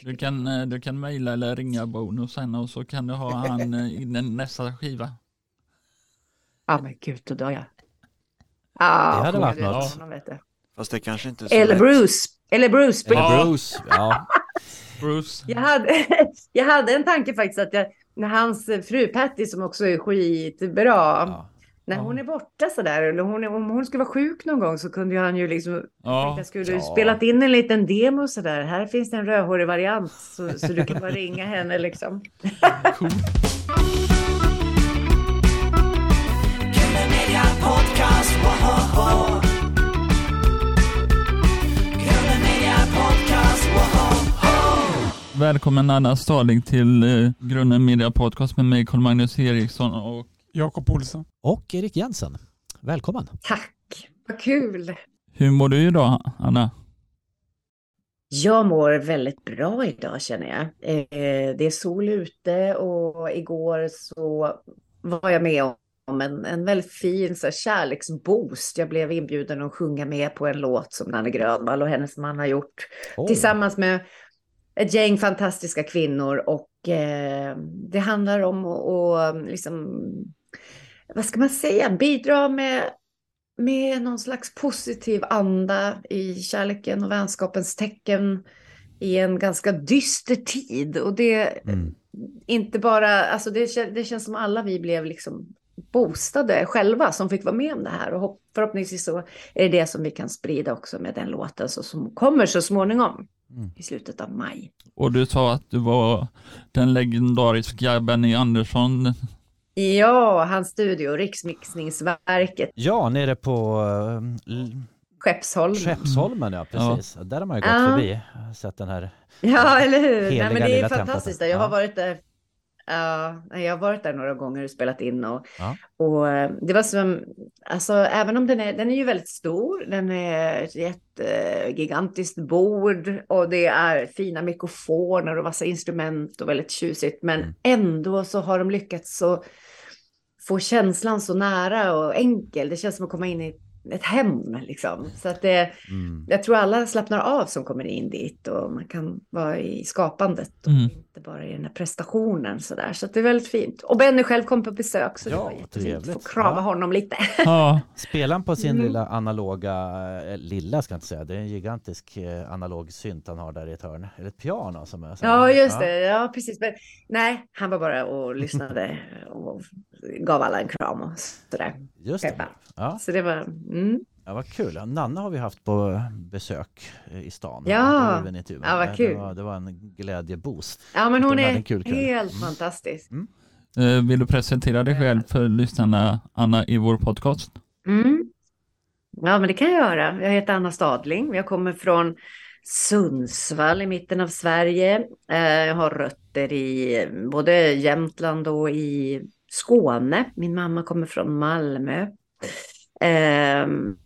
Du kan, eh, du kan mejla eller ringa Bonus sen och så kan du ha han eh, i nästa skiva. Ja men gud, då dör jag. Ah, Det hade varit något. honom. Fast det kanske inte är så Eller. Bruce. Eller Bruce. Eller Ja. Bruce. Ja. Bruce. Jag hade, jag hade en tanke faktiskt att jag, när hans fru Patty som också är skitbra, ja. När Ja. hon är borta sådär, eller hon, om hon skulle vara sjuk någon gång så kunde han ju liksom, Ja, jag skulle Ja. spelat in en liten demo sådär, här finns det en rödhårig variant så, så du kan bara ringa henne liksom. cool. Välkommen Anna Starling till eh, Grunden Media Podcast med mig Carl-Magnus Eriksson och Jakob Olsson. Och Erik Jensen. Välkommen. Tack, vad kul! hur mår du idag Anna? Jag mår väldigt bra idag känner jag. Eh, det är sol ute och igår så var jag med om en, en väldigt fin så här, kärleksboost. Jag blev inbjuden att sjunga med på en låt som Nanne Grönvall och hennes man har gjort Oh. tillsammans med ett gäng fantastiska kvinnor och eh, det handlar om att att, liksom, vad ska man säga, bidra med, med någon slags positiv anda i kärleken och vänskapens tecken i en ganska dyster tid. Och det Mm. inte bara, alltså det, det känns som alla vi blev liksom boostade själva som fick vara med om det här. Och hopp, förhoppningsvis så är det det som vi kan sprida också med den låten så, som kommer så småningom Mm. i slutet av maj. Och du sa att du var den legendariska Benny Andersson. Ja, hans studio, Riksmixningsverket, Ja, nere på eh, L- Skeppsholm. Skeppsholmen, ja precis. Där har man ju gått Ja. förbi. Sett den här. Ja, eller hur? Nej, men det är fantastiskt. Jag har Ja. varit där. Ja, jag har varit där några gånger och spelat in och, Ja. och eh, det var som, alltså även om den är, den är ju väldigt stor, den är ett gigantiskt bord och det är fina mikrofoner och massa instrument och väldigt tjusigt, men Mm. ändå så har de lyckats så få känslan så nära och enkel. Det känns som att komma in i ett hem liksom. Så att det, Mm. jag tror alla slappnar av som kommer in dit och man kan vara i skapandet och Mm. inte bara i den här prestationen sådär. Så att det är väldigt fint. Och Benny själv kom på besök så det Ja, var jättefint att få krama Ja. honom lite. Ja, Spelar han på sin Mm. lilla analoga, eh, lilla ska jag inte säga, det är en gigantisk eh, analog synt han har där i ett hörn. Eller ett piano som är så Ja, just det. Ja, precis. Men nej, han var bara och lyssnade och gav alla en kram och sådär. Just det. Peppa. Ja, Så det var, mm. ja, vad kul. Nanna har vi haft på besök eh, i stan. Ja. Det. Ja, vad Det kul. var, det var en glädjeboost. Ja, men hon är kul kväll. helt Mm. fantastisk. eh, vill du presentera dig själv för lyssnarna Anna i vår podcast? Mm. Ja, men det kan jag göra. Jag heter Anna Stadling. Jag kommer från Sundsvall i mitten av Sverige. Eh, Jag har rötter i både Jämtland och i Skåne. Min mamma kommer från Malmö. Ehm,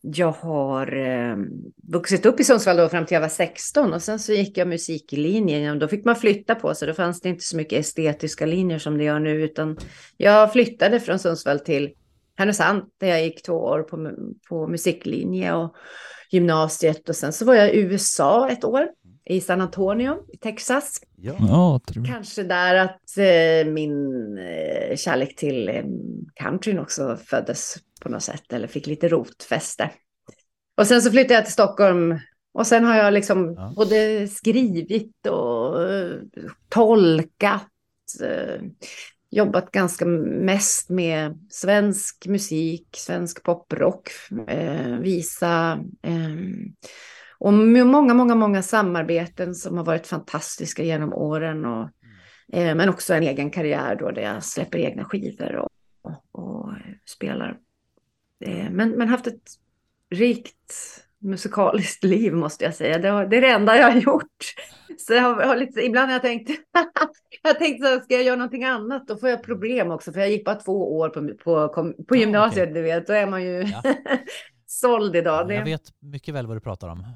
jag har ehm, vuxit upp i Sundsvall då fram till jag var 16 och sen så gick jag musiklinjen. Då fick man flytta på sig. Då fanns det inte så mycket estetiska linjer som det gör nu utan jag flyttade från Sundsvall till Härnösand där jag gick två år på, på musiklinje och gymnasiet och sen så var jag i USA ett år i San Antonio i Texas. Ja. Kanske där att eh, min eh, kärlek till eh, countryn också föddes på något sätt eller fick lite rotfäste. Och sen så flyttade jag till Stockholm och sen har jag liksom Ja. både skrivit och eh, tolkat, eh, jobbat ganska mest med svensk musik, svensk poprock, eh, visa eh, och många, många, många samarbeten som har varit fantastiska genom åren. Och, eh, men också en egen karriär då där jag släpper egna skivor och, och, och spelar. Eh, men, men haft ett rikt musikaliskt liv måste jag säga. Det, har, det är det enda jag har gjort. Så jag har, har lite, ibland har jag tänkt, jag har tänkt så här, ska jag göra någonting annat? Då får jag problem också, för jag gick bara två år på, på, på, gymnasiet, okej. du vet. Då är man ju Ja. såld idag. Jag Det, vet mycket väl vad du pratar om.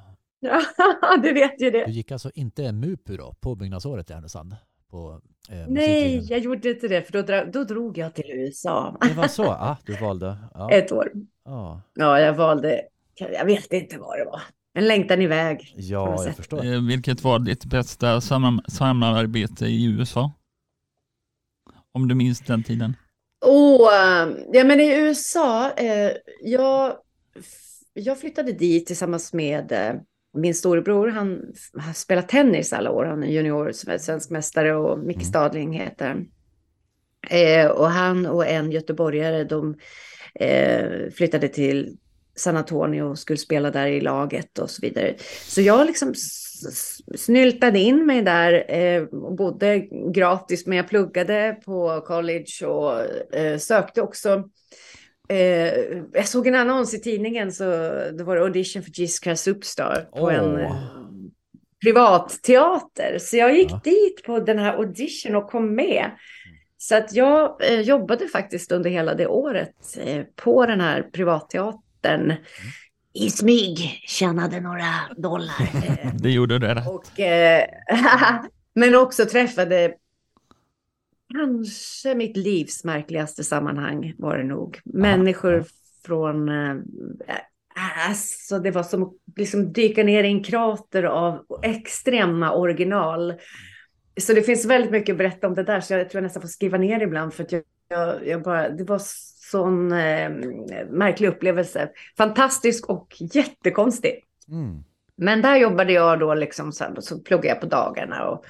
Ja, du vet ju det. Du gick alltså inte MUPU då, på byggnadsåret i Härnösand? På, eh, Nej, jag gjorde inte det, för då, dra, då drog jag till USA Det var så? Ah, du valde? Ja. ett år. Ja. Ja, jag valde, jag vet inte vad det var. en längtan iväg. Ja, jag förstår. Eh, Vilket var ditt bästa sam- samarbete i USA? Om du minns den tiden. Oh, eh, ja men i USA, eh, jag, jag flyttade dit tillsammans med eh, min storebror. Han har spelat tennis alla år. Han är junior, som är svensk mästare och Micke Mm. Stadling heter han. Eh, och han och en göteborgare, de eh, flyttade till San Antonio och skulle spela där i laget och så vidare. Så jag liksom snyltade in mig där eh, och bodde gratis, men jag pluggade på college och eh, sökte också. Eh, jag såg en annons i tidningen, så det var audition för Jesus Christ Superstar på Åh. en eh, privatteater. Så jag gick Ja. dit på den här audition och kom med. Så att jag eh, jobbade faktiskt under hela det året eh, på den här privatteatern. I smyg tjänade några dollar. Eh, Det gjorde du rätt. och, eh, men också träffade kanske mitt livs märkligaste sammanhang var det nog. Människor ja. från... Eh, alltså det var som att liksom dyka ner i en krater av extrema original. Så det finns väldigt mycket att berätta om det där, så jag tror jag nästan får skriva ner ibland för att jag, jag, jag bara, det var sån eh, märklig upplevelse. Fantastisk och jättekonstig. Mm. Men där jobbade jag då liksom, så, här, så pluggade jag på dagarna och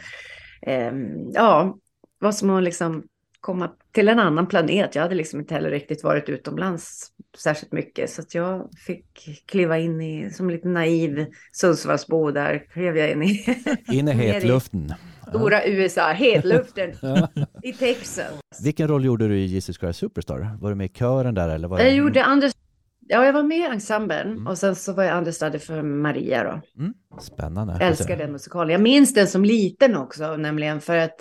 ehm, ja, var som att liksom komma till en annan planet. Jag hade liksom inte heller riktigt varit utomlands särskilt mycket så att jag fick kliva in i, som lite naiv Sundsvallsbo där, klev jag in i In i hetluften. stora USA, hetluften i Texas. Vilken roll gjorde du i Jesus Christ Superstar? Var du med i kören där eller? Var det... Jag gjorde under... Ja, jag var med i ensemblen Mm. och sen så var jag understudy för Maria då. Mm. Spännande. Jag älskar den musikalen. Jag minns den som liten också, nämligen för att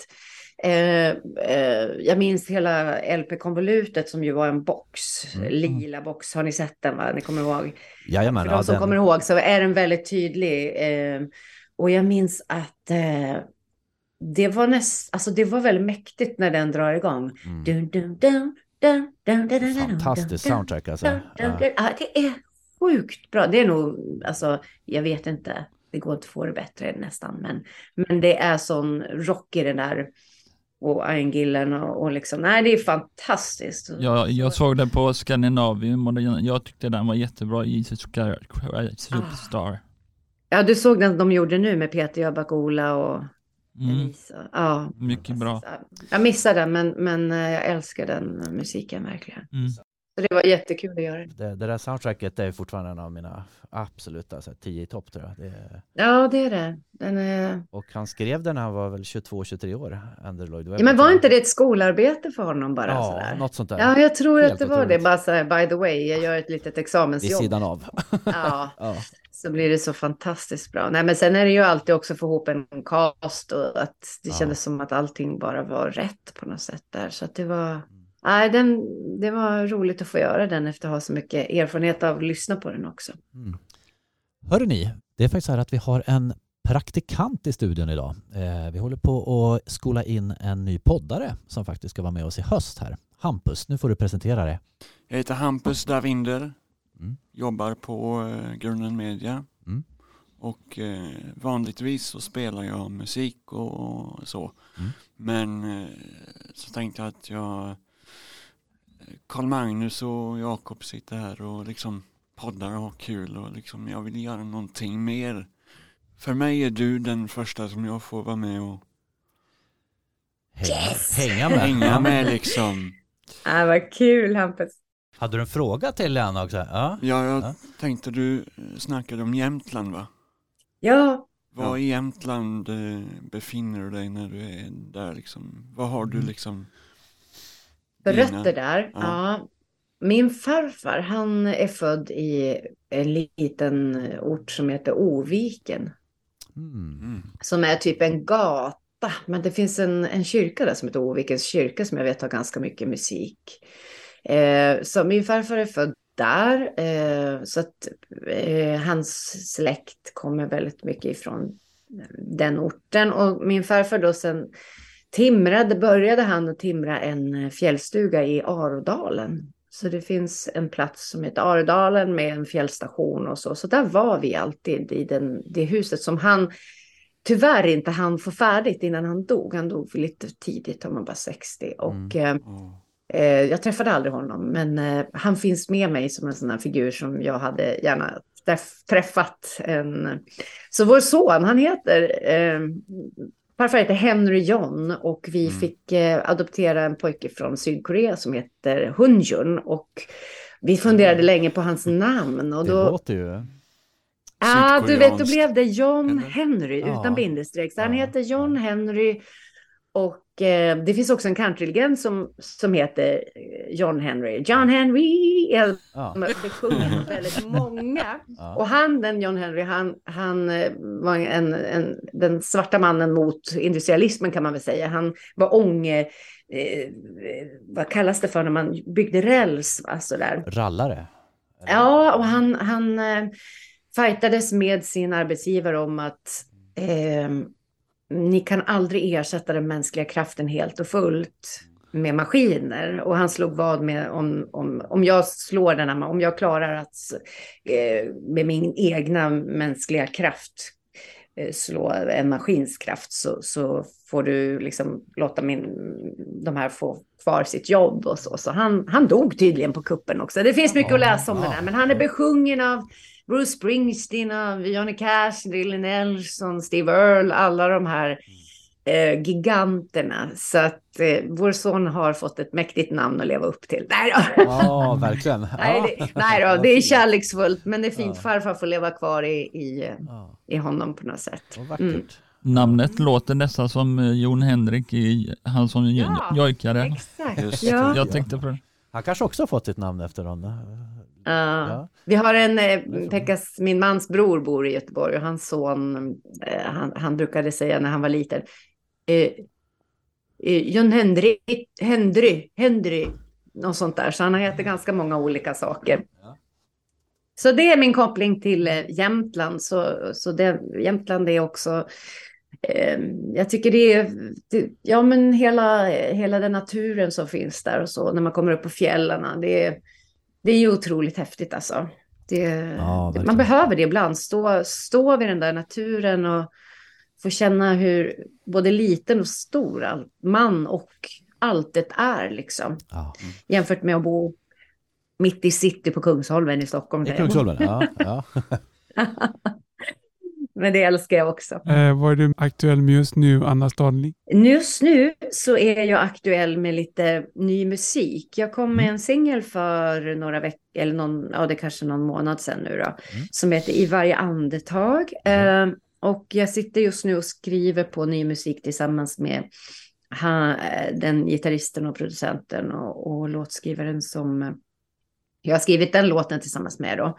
eh, eh, jag minns hela LP-konvolutet som ju var en box, Mm. lila box. Har ni sett den? Va? Ni kommer ihåg? Jajamän, För de som den... kommer ihåg så är den väldigt tydlig. Eh, och jag minns att eh, det var näst, alltså det var väldigt mäktigt när den drar igång. Mm. Dun, dun, dun, dun, dun, dun, dun, dun, Fantastisk dun, soundtrack alltså. Ja, det är sjukt bra. Det är nog, alltså, jag vet inte. Det går inte att få det bättre nästan. Men, men det är sån rock i den där. Och Iron Gillen och, och liksom, nej det är fantastiskt. Jag, jag såg den på Scandinavium och den, jag tyckte den var jättebra, Jesus Christ Superstar. Ja, du såg den de gjorde nu med Peter Jöback, Ola och Mm, Elisa. Ja, mycket bra. Jag missade den, men, men eh, jag älskar den musiken verkligen. Mm. Så det var jättekul att göra det. Det, det där soundtracket är fortfarande en av mina absoluta så här, tio i topp tror jag. Det är... Ja, det är det. Är... Och han skrev den när han var väl 22-23 år, Andrew Lloyd Webber. ja, men var inte det ett skolarbete för honom bara? Ja, sådär? något sånt där. Ja, jag tror Helt att det var otroligt. det. Bara så här, by the way, jag gör ett litet Vid examensjobb. sidan av. Ja, ja. så blir det så fantastiskt bra. Nej, men sen är det ju alltid också få ihop en cast och att det Ja. kändes som att allting bara var rätt på något sätt där. Så att det var, nej, den, det var roligt att få göra den efter att ha så mycket erfarenhet av att lyssna på den också. Mm. Hörrni, ni, det är faktiskt så här att vi har en praktikant i studion idag. Eh, vi håller på att skola in en ny poddare som faktiskt ska vara med oss i höst här. Hampus, nu får du presentera dig. Jag heter Hampus Davinder, Mm. jobbar på eh, Grunden Media Mm. och eh, vanligtvis så spelar jag musik och, så. Mm. Men eh, så tänkte jag att jag Karl Magnus och Jakob sitter här och liksom poddar och har kul och liksom jag vill göra någonting mer. För mig är du den första som jag får vara med och Hänga, hänga med. hänga med liksom. Ah, vad kul Hampus. Hade du en fråga till Lena också? Ja. Ja, jag Ja. tänkte du snackade om Jämtland va? Ja, Var i Jämtland eh, befinner du dig när du är där liksom? Vad har du Mm. liksom? Rötter där. Ja. Ja. Min farfar, han är född i en liten ort som heter Oviken. Mm. Som är typ en gata. Men det finns en, en kyrka där som heter Ovikens kyrka som jag vet har ganska mycket musik. Eh, så min farfar är född där. Eh, så att eh, hans släkt kommer väldigt mycket ifrån den orten. Och min farfar då sen timrade, började han att timra en fjällstuga i Arodalen. Så det finns en plats som heter Aredalen med en fjällstation och så. Så där var vi alltid i den, det huset som han tyvärr inte hann få färdigt innan han dog. Han dog lite tidigt, han var bara 60. Och eh, Åh. eh, jag träffade aldrig honom, men eh, han finns med mig som en sån här figur som jag hade gärna träff, träffat. En... Så vår son, han heter, eh, farfar heter Henry John och vi Mm. fick eh, adoptera en pojke från Sydkorea som heter Hunjun. Och vi funderade länge på hans namn. Och Det då, låter ju... Ja, du vet, då blev det John? Henry Ja. utan bindestreck. Så han Ja, heter John ja. Henry. Och eh, det finns också en countrylegend som, som heter eh, John Henry. John Henry! Ja. Det sjunger väldigt många. Ja. Och han, den John Henry, han, han eh, var en, en, den svarta mannen mot industrialismen kan man väl säga. Han var ånge... Eh, vad kallas det för när man byggde räls? va, sådär. Rallare? Eller? Ja, och han, han eh, fightades med sin arbetsgivare om att eh, ni kan aldrig ersätta den mänskliga kraften helt och fullt med maskiner. Och han slog vad med om, om, om jag slår den här, om jag klarar att eh, med min egna mänskliga kraft eh, slå en maskins kraft så, så får du liksom låta min, de här få kvar sitt jobb och så. Så han, han dog tydligen på kuppen också. Det finns mycket att läsa om det där, men han är besjungen av Bruce Springsteen, Johnny Cash, Willie Nelson, Steve Earle, alla de här eh, giganterna. Så att eh, vår son har fått ett mäktigt namn att leva upp till. Nej då. Ja, verkligen. Nej, Ja. det, nej då, det är kärleksfullt, men det är fint. Ja. Farfar får leva kvar i, i, Ja, i honom på något sätt. Mm. Namnet låter nästan som eh, Jon Henrik i han som Ja, jojkade. Exakt. Just Ja. Jag tänkte på det. Han kanske också har fått sitt namn efter honom. Ja. Vi har en, eh, Pekkas, min mans bror bor i Göteborg och hans son, eh, han, han brukade säga när han var liten, eh, eh, John Henry, Henry, Henry, något sånt där. Så han har hetat ganska många olika saker. Ja. Så det är min koppling till Jämtland. Så, så det, Jämtland är också, jag tycker det är, ja men hela, hela den naturen som finns där och så, när man kommer upp på fjällarna, det är, det är ju otroligt häftigt alltså. Det, Ja, man behöver det ibland, stå, stå vid den där naturen och få känna hur både liten och stor man och allt det är liksom. Ja. Jämfört med att bo mitt i city på Kungsholmen i Stockholm. I. Kungsholmen? Ja, ja. Men det älskar jag också. Eh, vad är du aktuell med just nu, Anna Stadling? Just nu så är jag aktuell med lite ny musik. Jag kom med en singel för några veckor, eller någon, ja det kanske någon månad sedan nu då, som heter I varje andetag. Eh, och jag sitter just nu och skriver på ny musik tillsammans med han, eh, den gitarristen och producenten och, och låtskrivaren som jag har skrivit den låten tillsammans med då.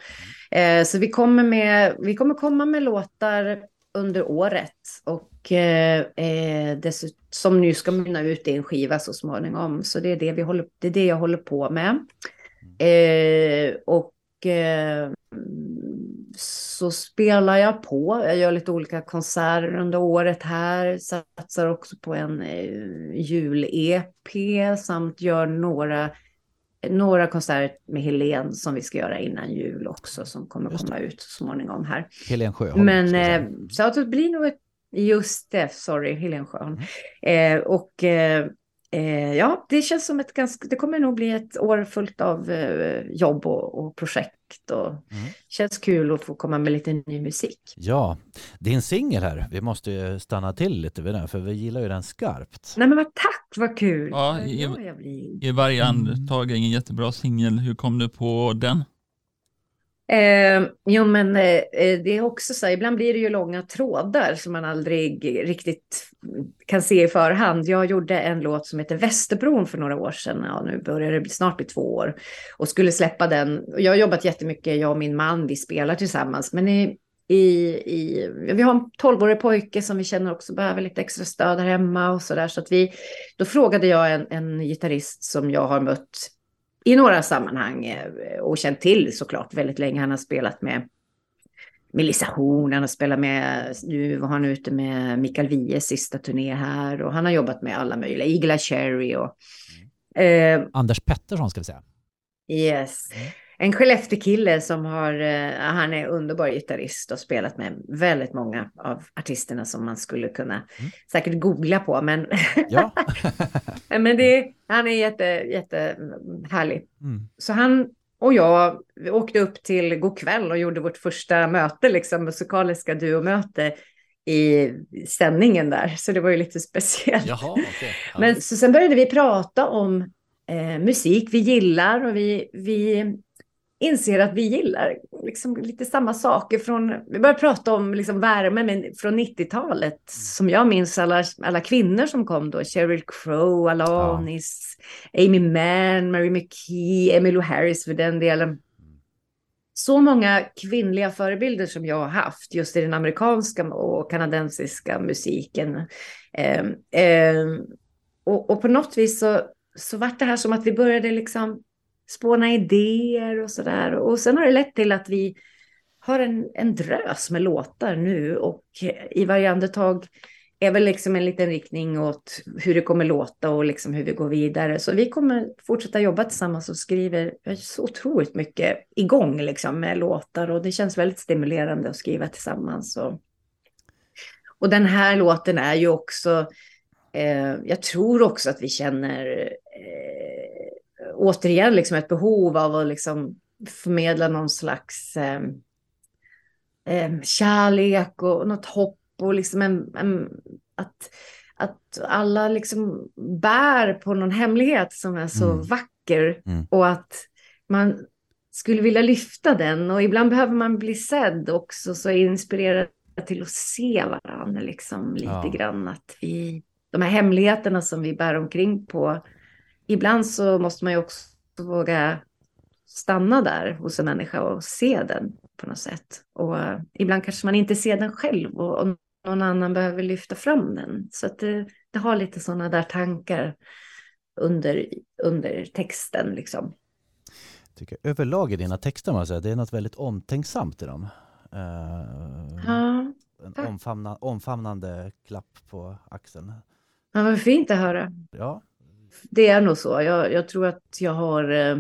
Eh, så vi kommer, med, vi kommer komma med låtar under året och eh, eh, dessut- som nu ska mynna ut i en skiva så småningom. Så det är det, vi håller, det, är det jag håller på med. Eh, och eh, så spelar jag på. Jag gör lite olika konserter under året här. Satsar också på en eh, jul-EP samt gör några några konserter med Helen som vi ska göra innan jul också som kommer komma ut så småningom här. Helen Sjöholm. Men eh, så att det blir nog ett, just det, sorry, Helen Sjöholm. Eh, och eh, eh, ja, det känns som ett ganska, det kommer nog bli ett år fullt av eh, jobb och, och projekt och känns kul att få komma med lite ny musik. Ja, din singel här, vi måste ju stanna till lite vid den för vi gillar ju den skarpt. Nej men vad tack, vad kul! Ja, Vad jag blir. Varje andetag är en jättebra singel. Hur kom du på den? Eh, jo, men eh, det är också så här, ibland blir det ju långa trådar som man aldrig riktigt kan se i förhand. Jag gjorde en låt som heter Västerbron för några år sedan, ja nu börjar det snart bli två år, och skulle släppa den. Och Jag har jobbat jättemycket, jag och min man, vi spelar tillsammans, men i, i, i, vi har en 12-årig pojke som vi känner också behöver lite extra stöd här hemma och så där, så att vi, då frågade jag en, en gitarrist som jag har mött i några sammanhang eh, och känt till såklart väldigt länge. Han har spelat med Melissa Horn, han har spelat med, nu var han ute med Mikael Wiehes sista turné här och han har jobbat med alla möjliga, Eye Cherry och eh, Anders Pettersson ska vi säga. Yes. En Skellefteå-kille som har, eh, han är underbar gitarrist och spelat med väldigt många av artisterna som man skulle kunna säkert googla på. Men, Ja. men det, han är jätte, jätte härlig. Mm. Så han och jag åkte upp till Go'kväll och gjorde vårt första möte, liksom musikaliska duomöte i sändningen där. Så det var ju lite speciellt. Jaha. Ja. Men så sen började vi prata om eh, musik vi gillar och vi, vi inser att vi gillar liksom lite samma saker från, vi började prata om liksom värme men från 90-talet som jag minns alla, alla kvinnor som kom då, Sheryl Crow, Alanis, Amy Mann, Mary McKee, Emmylou Harris för den delen. Så många kvinnliga förebilder som jag har haft just i den amerikanska och kanadensiska musiken. Eh, eh, och, och på något vis så, så vart det här som att vi började liksom spåna idéer och sådär. Och sen har det lett till att vi har en, en drös med låtar nu och i varje andetag är väl liksom en liten riktning åt hur det kommer låta och liksom hur vi går vidare. Så vi kommer fortsätta jobba tillsammans och skriver så otroligt mycket igång liksom med låtar och det känns väldigt stimulerande att skriva tillsammans. Och, och den här låten är ju också, eh, jag tror också att vi känner eh, återigen liksom ett behov av att liksom förmedla någon slags eh, eh, kärlek och något hopp och liksom en, en, att, att alla liksom bär på någon hemlighet som är så Mm. vacker Mm. och att man skulle vilja lyfta den och ibland behöver man bli sedd också så inspirerad till att se varandra liksom lite Ja. grann att vi de här hemligheterna som vi bär omkring på ibland så måste man ju också våga stanna där hos en människa och se den på något sätt. Och ibland kanske man inte ser den själv och, och någon annan behöver lyfta fram den. Så att det, det har lite sådana där tankar under, under texten liksom. tycker överlag i dina texter, jag säga, det är något väldigt omtänksamt i dem. Eh, Ja, en omfamna, omfamnande klapp på axeln. ja vad fint att höra. Ja, Det är nog så. Jag, jag tror att jag har... eh,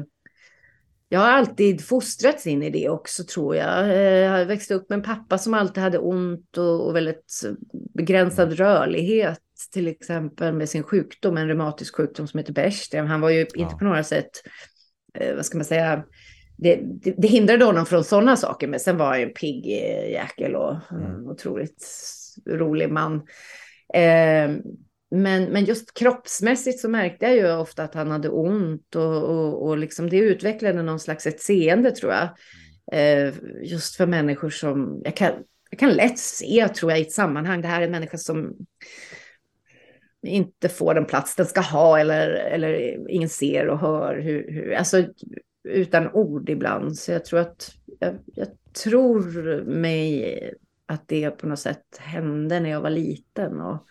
Jag har alltid fostrats in i det också tror jag. Eh, Jag har växt upp med en pappa som alltid hade ont och, och väldigt begränsad rörlighet. Till exempel med sin sjukdom, en reumatisk sjukdom som heter Bechdel. Han var ju inte Ja. på några sätt, eh, vad ska man säga, det, det, det hindrade honom från sådana saker. Men sen var han ju en pigg eh, jäkel och Mm. en otroligt rolig man. Eh, men, men just kroppsmässigt så märkte jag ju ofta att han hade ont och, och, och liksom det utvecklade någon slags ett seende tror jag. Eh, just för människor som, jag kan, jag kan lätt se tror jag i ett sammanhang, det här är en människa som inte får den plats den ska ha eller, eller ingen ser och hör hur, hur alltså utan ord ibland. Så jag tror att, jag, jag tror mig att det på något sätt hände när jag var liten och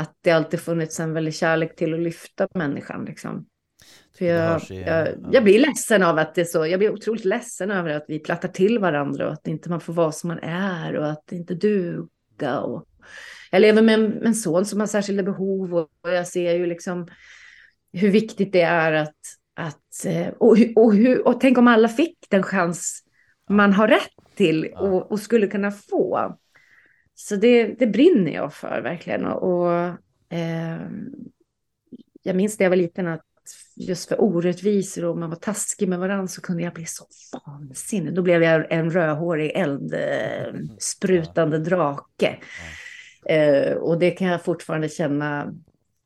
att det alltid funnits en väldig kärlek till att lyfta människan liksom. För jag, i- jag, ja. jag blir ledsen av att det är så, jag blir otroligt ledsen över att vi plattar till varandra och att inte man får vara som man är och att inte duga. Och jag lever med en, en son som har särskilda behov och, och jag ser ju liksom hur viktigt det är att, att eh, och, och, hur, och tänk om alla fick den chans man har rätt till och, och skulle kunna få. Så det, det brinner jag för verkligen. Och, och eh, jag minns när jag var liten att just för orättvisor och man var taskig med varandra så kunde jag bli så vansinnig. Då blev jag en rödhårig eld, eh, sprutande drake. Eh, och det kan jag fortfarande känna,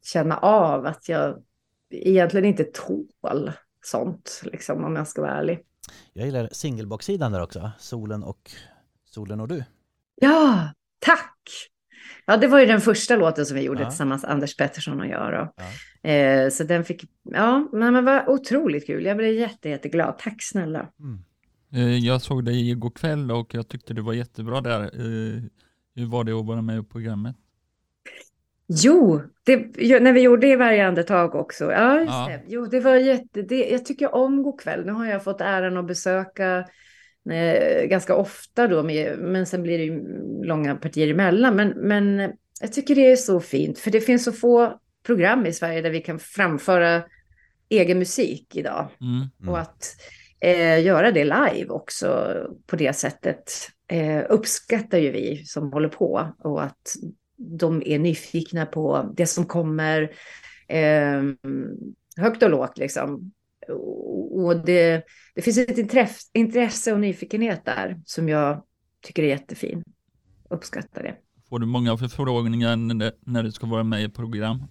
känna av att jag egentligen inte tål sånt, liksom, om jag ska vara ärlig. jag gillar singelbaksidan där också, Solen och Solen och du. Ja, tack! Ja, det var ju den första låten som vi gjorde Ja. tillsammans, Anders Pettersson och jag. Ja. Eh, så den fick, ja, men det var otroligt kul. Jag blev jätte, jätteglad. Tack snälla. Mm. Eh, Jag såg dig igår kväll och jag tyckte du var jättebra där. Eh, Hur var det att vara med i programmet? Jo, det, när vi gjorde det i varje andetag också. Ja, just Ja. det. Jo, det var jätte, det, jag tycker om God kväll. Nu har jag fått äran att besöka eh, ganska ofta då, med, men sen blir det ju långa partier emellan. Men, men jag tycker det är så fint, för det finns så få program i Sverige där vi kan framföra egen musik idag. Mm. Mm. Och att eh, göra det live också på det sättet eh, uppskattar ju vi som håller på. Och att de är nyfikna på det som kommer eh, högt och lågt liksom. Och det, det finns ett intresse, intresse och nyfikenhet där som jag tycker är jättefin. Uppskattar det. Får du många förfrågningar när du ska vara med i program?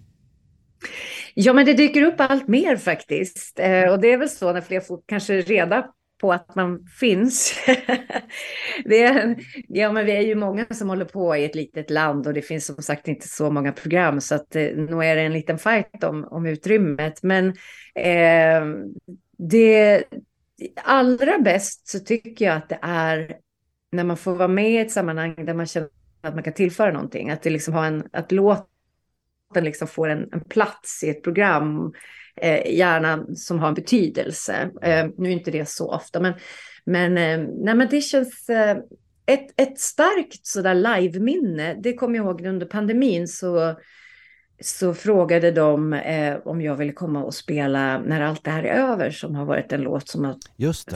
Ja, men det dyker upp allt mer faktiskt. Eh, och det är väl så när fler får kanske reda på att man finns. det är, ja, men vi är ju många som håller på i ett litet land och det finns som sagt inte så många program så att eh, nog är det en liten fight om, om utrymmet. Men eh, det allra bäst så tycker jag att det är när man får vara med i ett sammanhang där man känner att man kan tillföra någonting. Att det liksom har en, att låten liksom får en, en plats i ett program, eh, gärna som har en betydelse. Eh, nu är inte det så ofta, men, men, eh, nej, men det känns... Eh, ett, ett starkt sådär live-minne, det kommer jag ihåg under pandemin så, så frågade de eh, om jag ville komma och spela När allt det här är över, som har varit en låt som har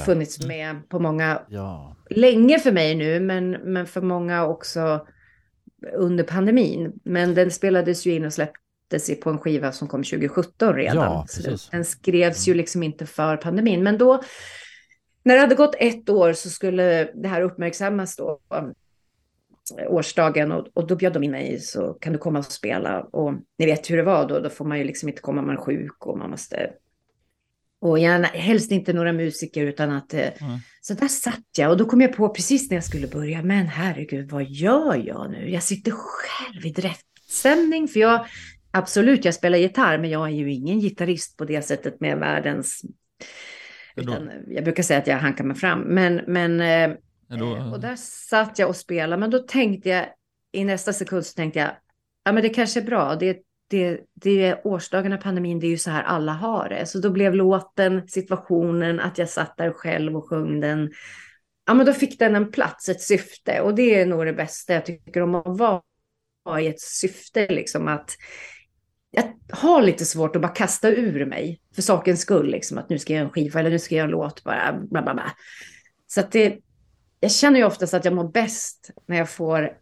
funnits med på många Ja. länge för mig nu, men, men för många också under pandemin. Men den spelades ju in och släpptes på en skiva som kom 2017 redan. Ja, den, skrevs ju liksom inte för pandemin. Men då, när det hade gått ett år så skulle det här uppmärksammas då, årsdagen, och, och då bjöd de in mig, så kan du komma och spela. Och ni vet hur det var då, då får man ju liksom inte komma, man är sjuk och man måste... Och gärna, helst inte några musiker utan att eh, Mm. så där satt jag och då kom jag på precis när jag skulle börja, men herregud, vad gör jag nu? Jag sitter själv i direktsändning, för jag, absolut, jag spelar gitarr, men jag är ju ingen gitarrist på det sättet med världens, utan jag brukar säga att jag hankar mig fram, men, men Ändå. Eh, och där satt jag och spelade, men då tänkte jag, i nästa sekund så tänkte jag, ja men det kanske är bra, det, det, det är årsdagen av pandemin, det är ju så här alla har det. Så då blev låten, situationen, att jag satt där själv och sjöng den, ja men då fick den en plats, ett syfte. Och det är nog det bästa jag tycker om att vara i ett syfte, liksom att jag har lite svårt att bara kasta ur mig för sakens skull, liksom att nu ska jag göra en skiva eller nu ska jag göra en låt bara, bla bla bla. Så att det, jag känner ju oftast att jag mår bäst när jag får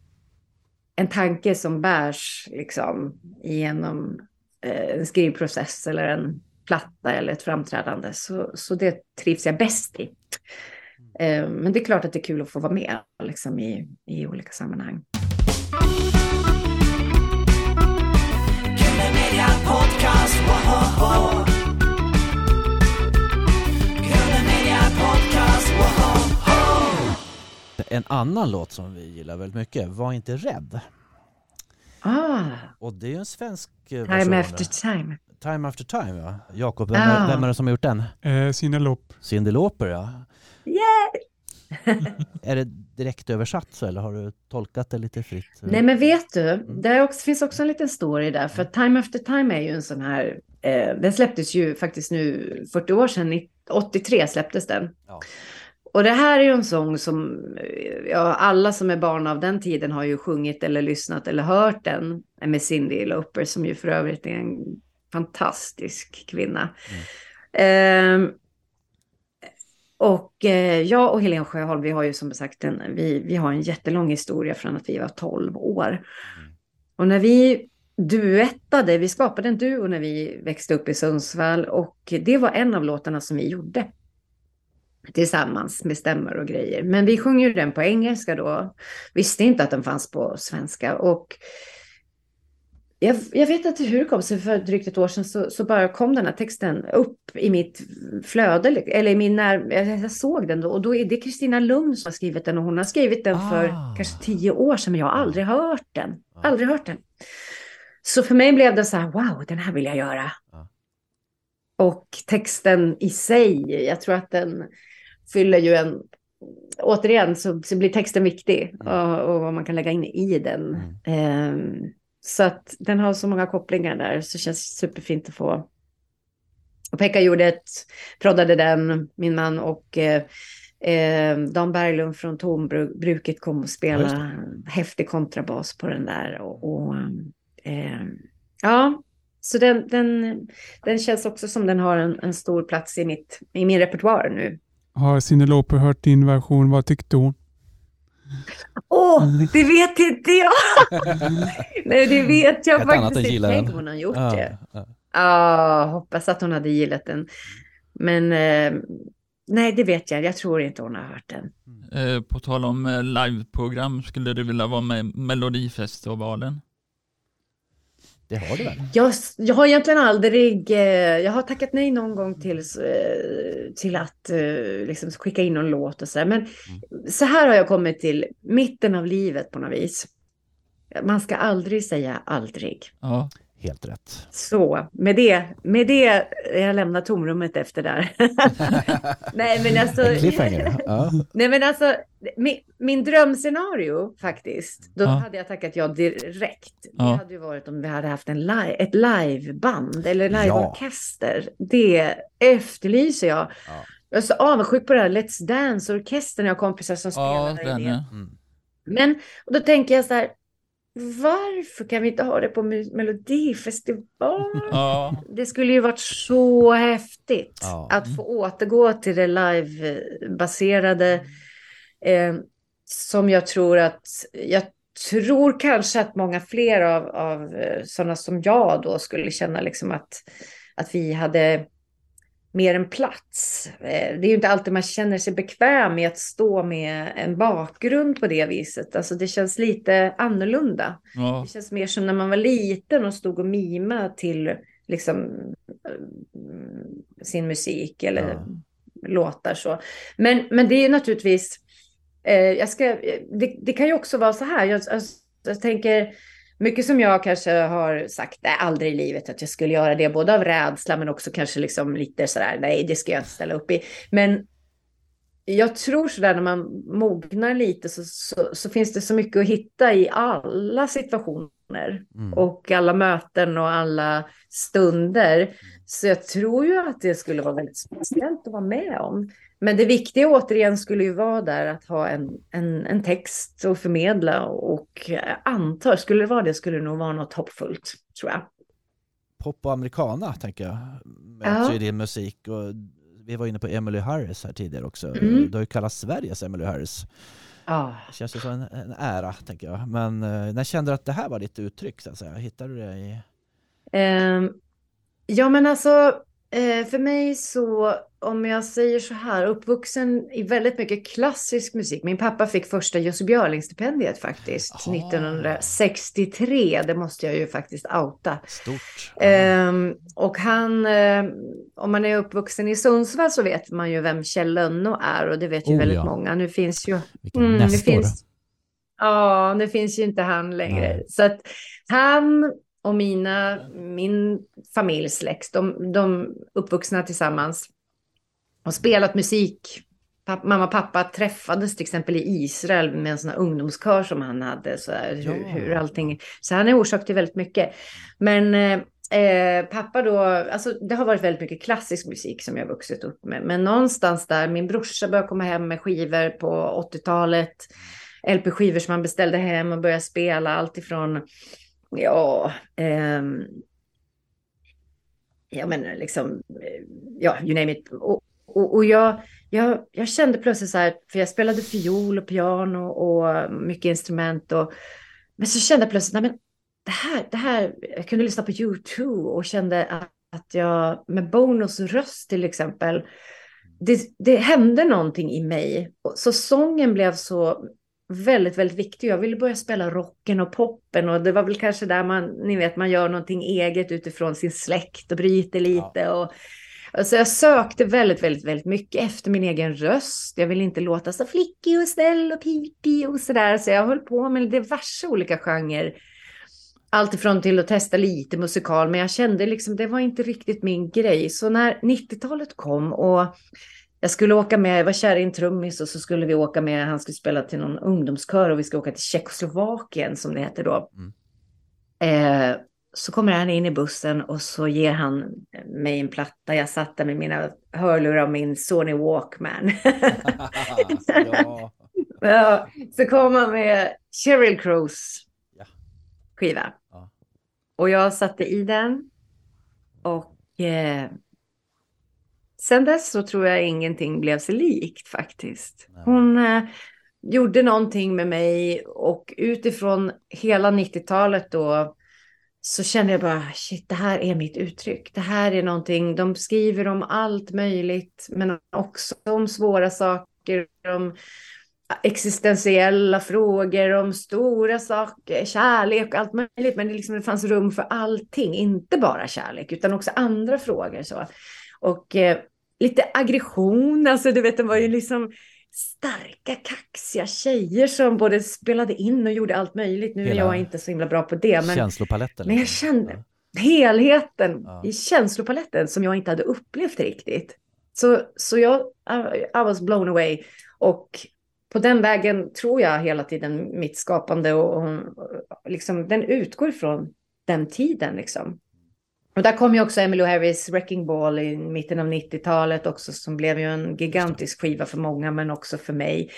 en tanke som bärs liksom genom eh, en skrivprocess eller en platta eller ett framträdande. Så, så det trivs jag bäst i. Eh, men det är klart att det är kul att få vara med liksom, i, i olika sammanhang. Grunden Podcast, En annan låt som vi gillar väldigt mycket, Var inte rädd. Ah, Och det är ju en svensk eh, version. time after time. Time after time, ja. Jakob, vem, Ah. är- vem är det som har gjort den? Eh, Sina Lopp. Cyndi Lauper, ja. Yeah! Är det direkt översatt så eller har du tolkat det lite fritt? Nej men vet du, det också, finns också en liten story där. För Time After Time är ju en sån här, eh, den släpptes ju faktiskt nu 40 år sedan, 19- 83 släpptes den. Ja. Och det här är ju en sång som, eh, ja, alla som är barn av den tiden har ju sjungit eller lyssnat eller hört den med Cyndi Lauper som ju för övrigt är en fantastisk kvinna. Ehm, och eh, jag och Helene Sjöholm, vi har ju som sagt en, vi, vi har en jättelång historia från att vi var 12 år. Och när vi duettade, vi skapade en duo när vi växte upp i Sundsvall och det var en av låtarna som vi gjorde. Tillsammans med stämmor och grejer. Men vi sjöng ju den på engelska då. Visste inte att den fanns på svenska. Och jag, jag vet inte hur det kom sig, för drygt ett år sedan så, så bara kom den här texten upp i mitt flöde, eller i min när, jag såg den då, och då är det Kristina Lund som har skrivit den och hon har skrivit den för Ah. kanske tio år sedan, men jag har aldrig hört den. Aldrig hört den. Så för mig blev det så här, wow, den här vill jag göra. Ja. Och texten i sig, jag tror att den fyller ju en, återigen så, så blir texten viktig och, och vad man kan lägga in i den. Ehm, så att den har så många kopplingar där så det känns superfint att få. Och Pekka gjorde ett, proddade den, min man och eh, eh, Dan Berglund från Tombruket kom och Ja, spelade häftig kontrabas på den där. Och, och eh, ja, så den, den, den känns också som den har en, en stor plats i, mitt, i min repertoar nu. Har Cinelope hört din version? Vad tyckte hon? Åh, det vet inte jag! Nej, det vet jag Ett faktiskt inte. gillar Tänk hon har gjort Ja, det. ja. Ja, hoppas att hon hade gillat den. Men eh, nej, det vet jag. Jag tror inte hon har hört den. Eh, på tal om eh, liveprogram, skulle du vilja vara med i Melodifestivalen? Det har du väl? Jag, jag har egentligen aldrig, eh, jag har tackat nej någon gång till, eh, till att eh, liksom skicka in någon låt och så där. Men så här har jag kommit till mitten av livet på något vis. Man ska aldrig säga aldrig. Ja, Helt rätt. Så, med det, med det, jag lämnar tomrummet efter där. nej, men alltså, En cliffhanger. Ja. nej, men alltså min, min drömscenario faktiskt, då Ja. hade jag tackat ja direkt. Det Ja. hade ju varit om vi hade haft en live, ett liveband eller Ja. liveorkester. Det efterlyser jag. Ja. Jag är så avundsjuk på det här Let's Dance-orkestern. Jag har kompisar som ja spelar den i det. Mm. Men, och då tänker jag så här, varför kan vi inte ha det på Melodifestivalen? Ja, Det skulle ju varit så häftigt Ja. att få återgå till det livebaserade. Eh, som jag tror att, jag tror kanske att många fler av, av eh, sådana som jag då skulle känna liksom att, att vi hade mer en plats. Eh, det är ju inte alltid man känner sig bekväm med att stå med en bakgrund på det viset. Alltså det känns lite annorlunda. ja, Det känns mer som när man var liten och stod och mima till liksom eh, sin musik eller Ja. låtar så. Men, men det är naturligtvis, eh, jag ska, det, det kan ju också vara så här, jag, alltså, jag tänker, mycket som jag kanske har sagt, nej, aldrig i livet att jag skulle göra det, både av rädsla men också kanske liksom lite sådär, nej, det ska jag inte ställa upp i. Men jag tror sådär när man mognar lite så, så, så finns det så mycket att hitta i alla situationer Mm. och alla möten och alla stunder. Så jag tror ju att det skulle vara väldigt speciellt att vara med om. Men det viktiga återigen skulle ju vara där att ha en, en, en text att förmedla och jag antar, skulle det vara det skulle det nog vara något hoppfullt, tror jag. Pop och americana tänker jag möts Ja. i din musik. Och vi var inne på Emily Harris här tidigare också. Mm. Du har ju kallats Sveriges Emily Harris. Ja. Det känns ju som en, en ära tänker jag. Men eh, när kände du att det här var ditt uttryck så att säga? Hittade du det i... Ehm, ja, men alltså, för mig så, om jag säger så här, uppvuxen i väldigt mycket klassisk musik. Min pappa fick första Jussi Björling-stipendiet faktiskt, Ah. 1963. Det måste jag ju faktiskt outa. Stort. Ehm, och han, eh, om man är uppvuxen i Sundsvall så vet man ju vem Kjell Lönnå är och det vet ju Oh, väldigt ja. många. Nu finns ju Vilken Mm, nästor. ja, det finns ju inte han längre. Nej. Så att han och mina, min familjs släkt, de, de uppvuxna tillsammans och spelat musik. Papp, mamma och pappa träffades till exempel i Israel med en sån här ungdomskör som han hade. Så här, hur, hur allting, så han är orsak till väldigt mycket. Men eh, eh, pappa då, alltså det har varit väldigt mycket klassisk musik som jag vuxit upp med. Men någonstans där, min brorsa började komma hem med skivor på 80-talet. LP-skivor som han beställde hem och började spela allt ifrån, ja, ehm, jag menar liksom, eh, ja, you name it. Och, och, och jag, jag, jag kände plötsligt så här, för jag spelade fiol och piano och mycket instrument och, men så kände jag plötsligt, nej men det här, det här, jag kunde lyssna på YouTube och kände att, att jag med Bonos röst till exempel, det, det hände någonting i mig. Så sången blev så väldigt, väldigt viktig. Jag ville börja spela rocken och poppen och det var väl kanske där man, ni vet, man gör någonting eget utifrån sin släkt och bryter lite. Och, alltså jag sökte väldigt, väldigt, väldigt mycket efter min egen röst. Jag ville inte låta så flickig och snäll och pipig och sådär. Så jag höll på med diverse olika genrer. Allt ifrån till att testa lite musikal, men jag kände liksom det var inte riktigt min grej. Så när 90-talet kom och jag skulle åka med, jag var kär i en trummis och så skulle vi åka med, han skulle spela till någon ungdomskör och vi ska åka till Tjeckoslovakien som det heter då. Eh, så kommer han in i bussen och så ger han mig en platta. Jag satt där med mina hörlurar och min Sony Walkman. ja. ja, så kom han med Sheryl Crows skiva. Ja. Och jag satte i den Och eh, sen dess så tror jag ingenting blev sig likt faktiskt. Hon eh, gjorde någonting med mig och utifrån hela 90-talet då så kände jag bara shit, det här är mitt uttryck. Det här är någonting, de skriver om allt möjligt men också om svåra saker, om existentiella frågor, om stora saker, kärlek och allt möjligt. Men det, liksom, det fanns rum för allting, inte bara kärlek utan också andra frågor. Så. Och eh, lite aggression, alltså du vet, det var ju liksom starka, kaxiga tjejer som både spelade in och gjorde allt möjligt. Nu är Hela jag inte så himla bra på det, men Känslopaletten. men jag liksom. kände- helheten Ja. i känslopaletten som jag inte hade upplevt riktigt. Så, så jag, I, was blown away. Och på den vägen tror jag hela tiden mitt skapande och, och liksom, den utgår från den tiden liksom. Och där kom ju också Emmylou Harris Wrecking Ball i mitten av 90-talet också som blev ju en gigantisk skiva för många men också för mig.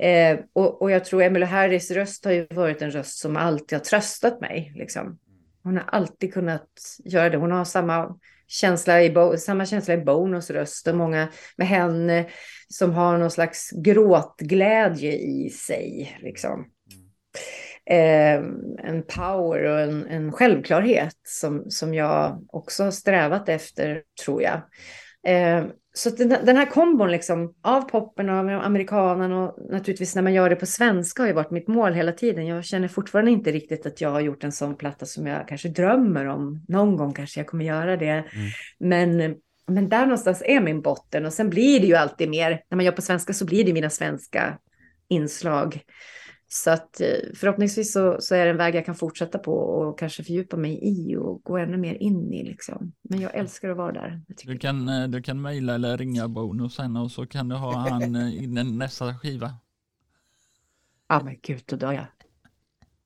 Eh, och, och jag tror Emmylou Harris röst har ju varit en röst som alltid har tröstat mig. Liksom. Hon har alltid kunnat göra det. Hon har samma känsla i, Bo- samma känsla i Bonos röst och många med henne som har någon slags gråtglädje i sig. Liksom. Eh, en power och en, en självklarhet som, som jag också har strävat efter, tror jag. Eh, så den, den här kombon liksom, av poppen och amerikanen och naturligtvis när man gör det på svenska har ju varit mitt mål hela tiden. Jag känner fortfarande inte riktigt att jag har gjort en sån platta som jag kanske drömmer om. Någon gång kanske jag kommer göra det. Men, men där någonstans är min botten och sen blir det ju alltid mer, när man gör på svenska så blir det mina svenska inslag. Så att eh, förhoppningsvis så, så är det en väg jag kan fortsätta på och kanske fördjupa mig i och gå ännu mer in i liksom. Men jag älskar att vara där. Du kan, eh, du kan mejla eller ringa Bono sen och så kan du ha han eh, i nästa skiva. Ja men gud, då dör jag.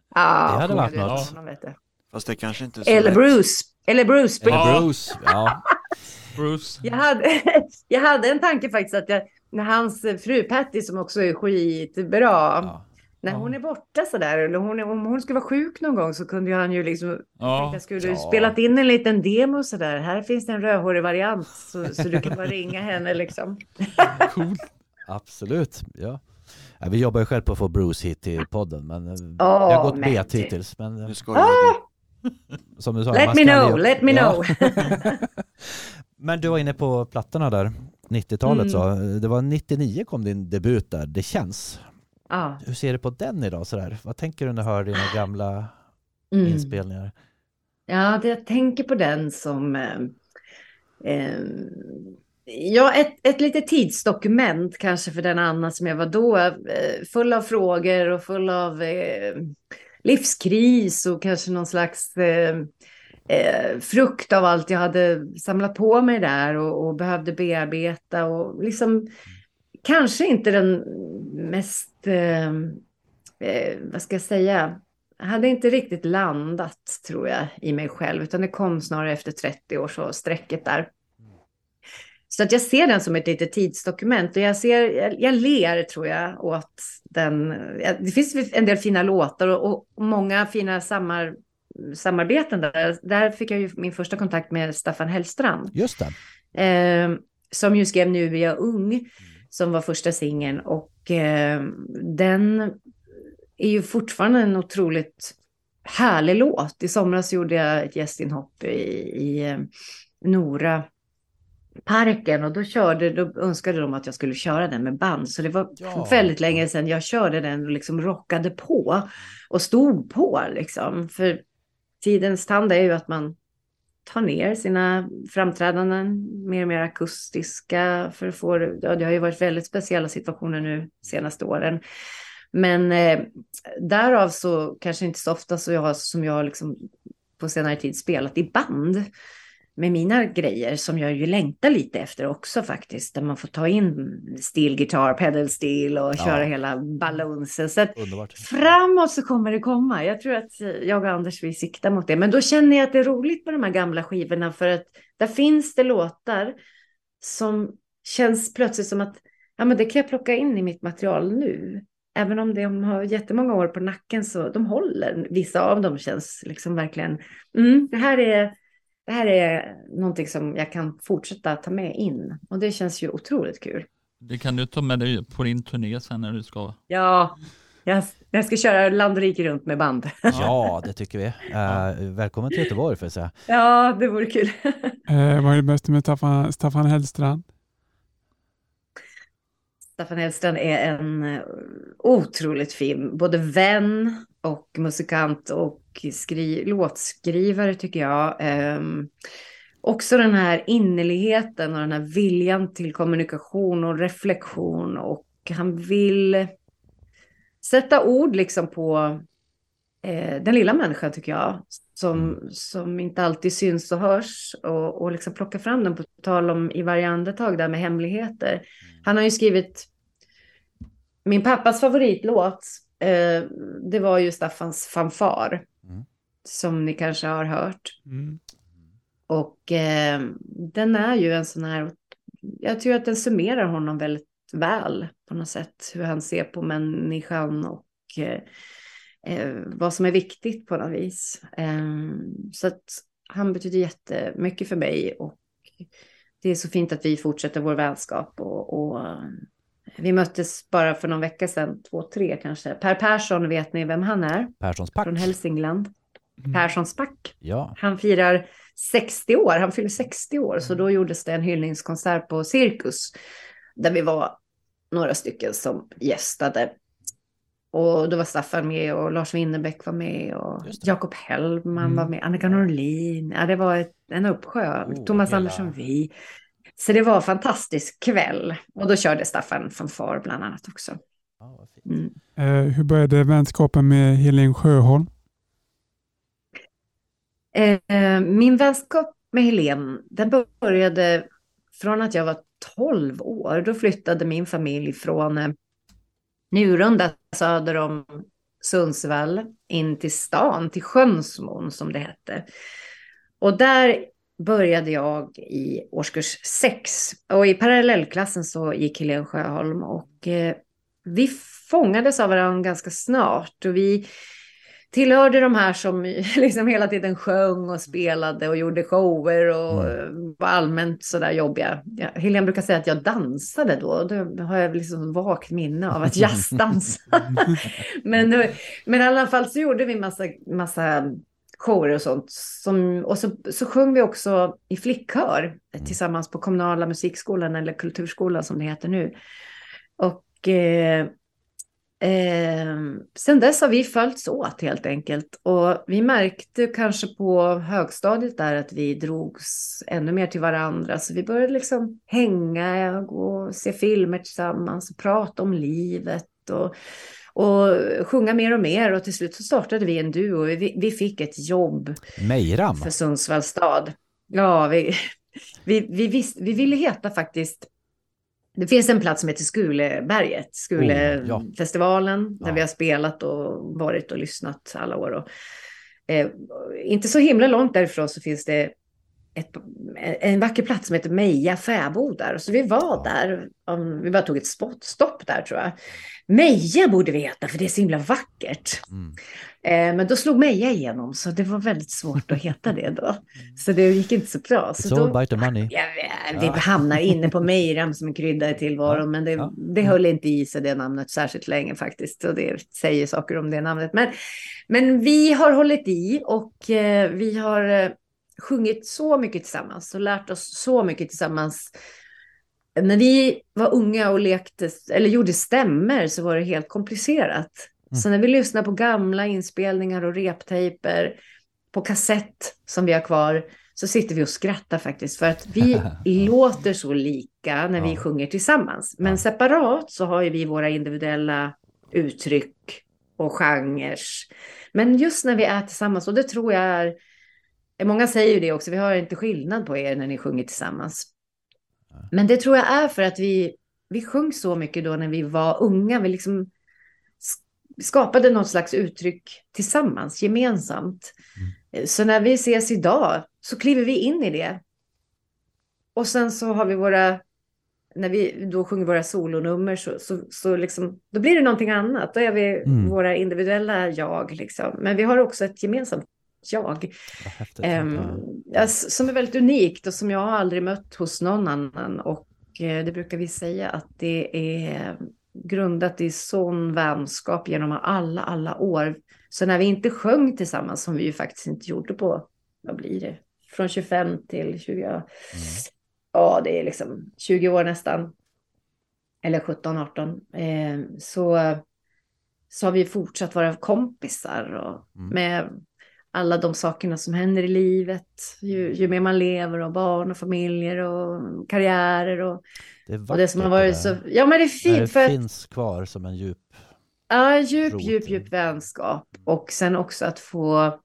Ah, Det hade varit något. honom, vet du. Fast det kanske inte är så Eller. Bruce. Eller Bruce. Eller Ja. Bruce. Ja. Bruce. Jag hade, jag hade en tanke faktiskt att jag, när hans fru Patty som också är skitbra, ja. När Ja. hon är borta sådär, eller hon, om hon skulle vara sjuk någon gång så kunde ju han ju liksom, Ja, jag skulle Ja. spelat in en liten demo sådär, här finns det en rödhårig variant så, så du kan bara ringa henne liksom. cool. Absolut. Ja. Ja, vi jobbar ju själv på att få Bruce hit till podden, men eh, det har gått men bet du- hittills. Men eh, Nu skojar jag. som du sa, Let me know, aldrig- let me Ja. know. Men du var inne på plattorna där, 90-talet Mm. så. Det var 99 kom din debut där, Det känns. Ja. Hur ser du på den idag sådär? Vad tänker du när du hör dina gamla Mm. inspelningar? Ja, det, jag tänker på den som eh, eh, ja, ett, ett litet tidsdokument kanske för den Anna som jag var då. Eh, full av frågor och full av eh, livskris och kanske någon slags eh, eh, frukt av allt jag hade samlat på mig där och, och behövde bearbeta och liksom kanske inte den mest, eh, eh, vad ska jag säga, jag hade inte riktigt landat tror jag i mig själv utan det kom snarare efter 30 år så strecket där. Så att jag ser den som ett litet tidsdokument och jag, ser, jag, jag ler tror jag åt den. Det finns en del fina låtar och, och många fina samar, samarbeten där. Där fick jag ju min första kontakt med Staffan Hellstrand. Just det. Eh, som ju skrev Nu är jag ung, som var första singeln. Och eh, den är ju fortfarande en otroligt härlig låt. I somras gjorde jag ett gästinhopp i, i eh, Nora parken och då körde, då önskade de att jag skulle köra den med band. Så det var Ja. väldigt länge sedan jag körde den och liksom rockade på och stod på liksom. För tidens tand är ju att man tar ner sina framträdanden mer och mer akustiska för att få det. Ja, det har ju varit väldigt speciella situationer nu senaste åren. Men eh, därav så kanske inte så ofta så jag som jag liksom på senare tid spelat i band med mina grejer som jag ju längtar lite efter också faktiskt. Där man får ta in stilgitarr, pedal steel och Ja. köra hela ballonsen. Så att Underbart. Framåt så kommer det komma. Jag tror att jag och Anders vill sikta mot det. Men då känner jag att det är roligt med de här gamla skivorna för att där finns det låtar som känns plötsligt som att ja, men det kan jag plocka in i mitt material nu. Även om de har jättemånga år på nacken så de håller. Vissa av dem känns liksom verkligen, mm, det här är det här är någonting som jag kan fortsätta ta med in. Och det känns ju otroligt kul. Det kan du ta med dig på din turné sen när du ska. Ja, jag, jag ska köra land och rike runt med band. Ja, det tycker vi. Eh, välkommen till Göteborg får jag säga. Ja, det vore kul. Eh, vad är det bästa med Staffan, Staffan Hellstrand? Staffan Hellstrand är en eh, otroligt fin, både vän och musikant och skri- låtskrivare tycker jag. Ehm, också den här innerligheten och den här viljan till kommunikation och reflektion och han vill sätta ord liksom på eh, den lilla människan tycker jag. Som, som inte alltid syns och hörs och, och liksom plocka fram den på tal om i varje andetag där med hemligheter. Han har ju skrivit min pappas favoritlåt. Eh, det var ju Staffans fanfar. Mm. Som ni kanske har hört. Mm. Och eh, den är ju en sån här, jag tror att den summerar honom väldigt väl på något sätt. Hur han ser på människan och eh, eh, vad som är viktigt på något vis. Eh, så att han betyder jättemycket för mig och det är så fint att vi fortsätter vår vänskap och, och vi möttes bara för någon vecka sedan, två, tre kanske. Per Persson, vet ni vem han är? Perssons pack. Från Hälsingland. Mm. Perssons back. Ja, Han firar 60 år, han fyller 60 år, så då gjordes det en hyllningskonsert på Cirkus. Där vi var några stycken som gästade. Och då var Staffan med och Lars Winnerbäck var med och. Jakob Hellman Mm. var med, Annika Norlin. Ja, det var ett, en uppsjö. Oh, Thomas hela- Andersson Vi. Så det var en fantastisk kväll. Och då körde Staffan fanfar bland annat också. fint. Mm. Eh, hur började vänskapen med Helen Sjöholm? Eh, min vänskap med Helen, den började från att jag var 12 år. Då flyttade min familj från eh, Njurunda söder om Sundsvall in till stan, till Sjönsmon som det hette. Och där började jag i årskurs 6. Och i parallellklassen så gick Helen Sjöholm och eh, vi fångades av varandra ganska snart. Och vi tillhörde de här som liksom hela tiden sjöng och spelade och gjorde shower och eh, var allmänt sådär jobbiga. Ja, Helene brukar säga att jag dansade då. Då har jag liksom vagt minne av att jazzdansa. men, men i alla fall så gjorde vi massa, massa shower och sånt. Som, och så, så sjöng vi också i flickkör eh, tillsammans på kommunala musikskolan eller kulturskolan som det heter nu. Och eh, Eh, sen dess har vi följts åt helt enkelt. Och vi märkte kanske på högstadiet där att vi drogs ännu mer till varandra. Så vi började liksom hänga och se filmer tillsammans och prata om livet. Och, och sjunga mer och mer. Och till slut så startade vi en duo. Vi, vi fick ett jobb Mejram. för Sundsvalls stad. Ja, vi, vi, vi, visst, vi ville heta faktiskt... Det finns en plats som heter Skuleberget, Skulefestivalen, där Ja. vi har spelat och varit och lyssnat alla år. Och, eh, inte så himla långt därifrån så finns det ett, en vacker plats som heter Meja fäbodar. Så vi var Ja. där, vi bara tog ett spot, stopp där tror jag. Meja borde vi heta för det är så himla vackert. Mm. Eh, men då slog Meja igenom så det var väldigt svårt att heta det då. Så det gick inte så bra. Så It's all då, about the money. ja, vi vi hamnar inne på Mejram som en krydda i tillvaron, men det, Ja. det höll inte i sig det namnet särskilt länge faktiskt. Och det säger saker om det namnet. Men, men vi har hållit i och eh, vi har eh, sjungit så mycket tillsammans och lärt oss så mycket tillsammans. När vi var unga och lekte, eller gjorde stämmer så var det helt komplicerat. Så när vi lyssnar på gamla inspelningar och reptejper på kassett som vi har kvar så sitter vi och skrattar faktiskt för att vi låter så lika när vi Ja. sjunger tillsammans. Men separat så har ju vi våra individuella uttryck och genrer. Men just när vi är tillsammans, och det tror jag är, många säger ju det också, vi har inte skillnad på er när ni sjunger tillsammans. Men det tror jag är för att vi, vi sjöng så mycket då när vi var unga, vi liksom sk- skapade något slags uttryck tillsammans, gemensamt. Så när vi ses idag så kliver vi in i det. Och sen så har vi våra, när vi då sjunger våra solonummer så, så, så liksom, då blir det någonting annat. Då är vi Mm. våra individuella jag liksom. Men vi har också ett gemensamt jag. S- som är väldigt unikt och som jag har aldrig mött hos någon annan. Och eh, det brukar vi säga att det är grundat i sån vänskap genom alla, alla år. Så när vi inte sjöng tillsammans, som vi ju faktiskt inte gjorde på, vad blir det, från 25 till 20, Mm. ja det är liksom 20 år nästan, eller 17, 18, eh, så, så har vi fortsatt vara kompisar och Mm. med alla de sakerna som händer i livet. Ju, ju mer man lever och barn och familjer och karriärer och, Det är och det som har vackert varit så... Ja men det är fint det för att finns kvar som en djup... Ja, djup, Rot. djup, djup vänskap. Och sen också att få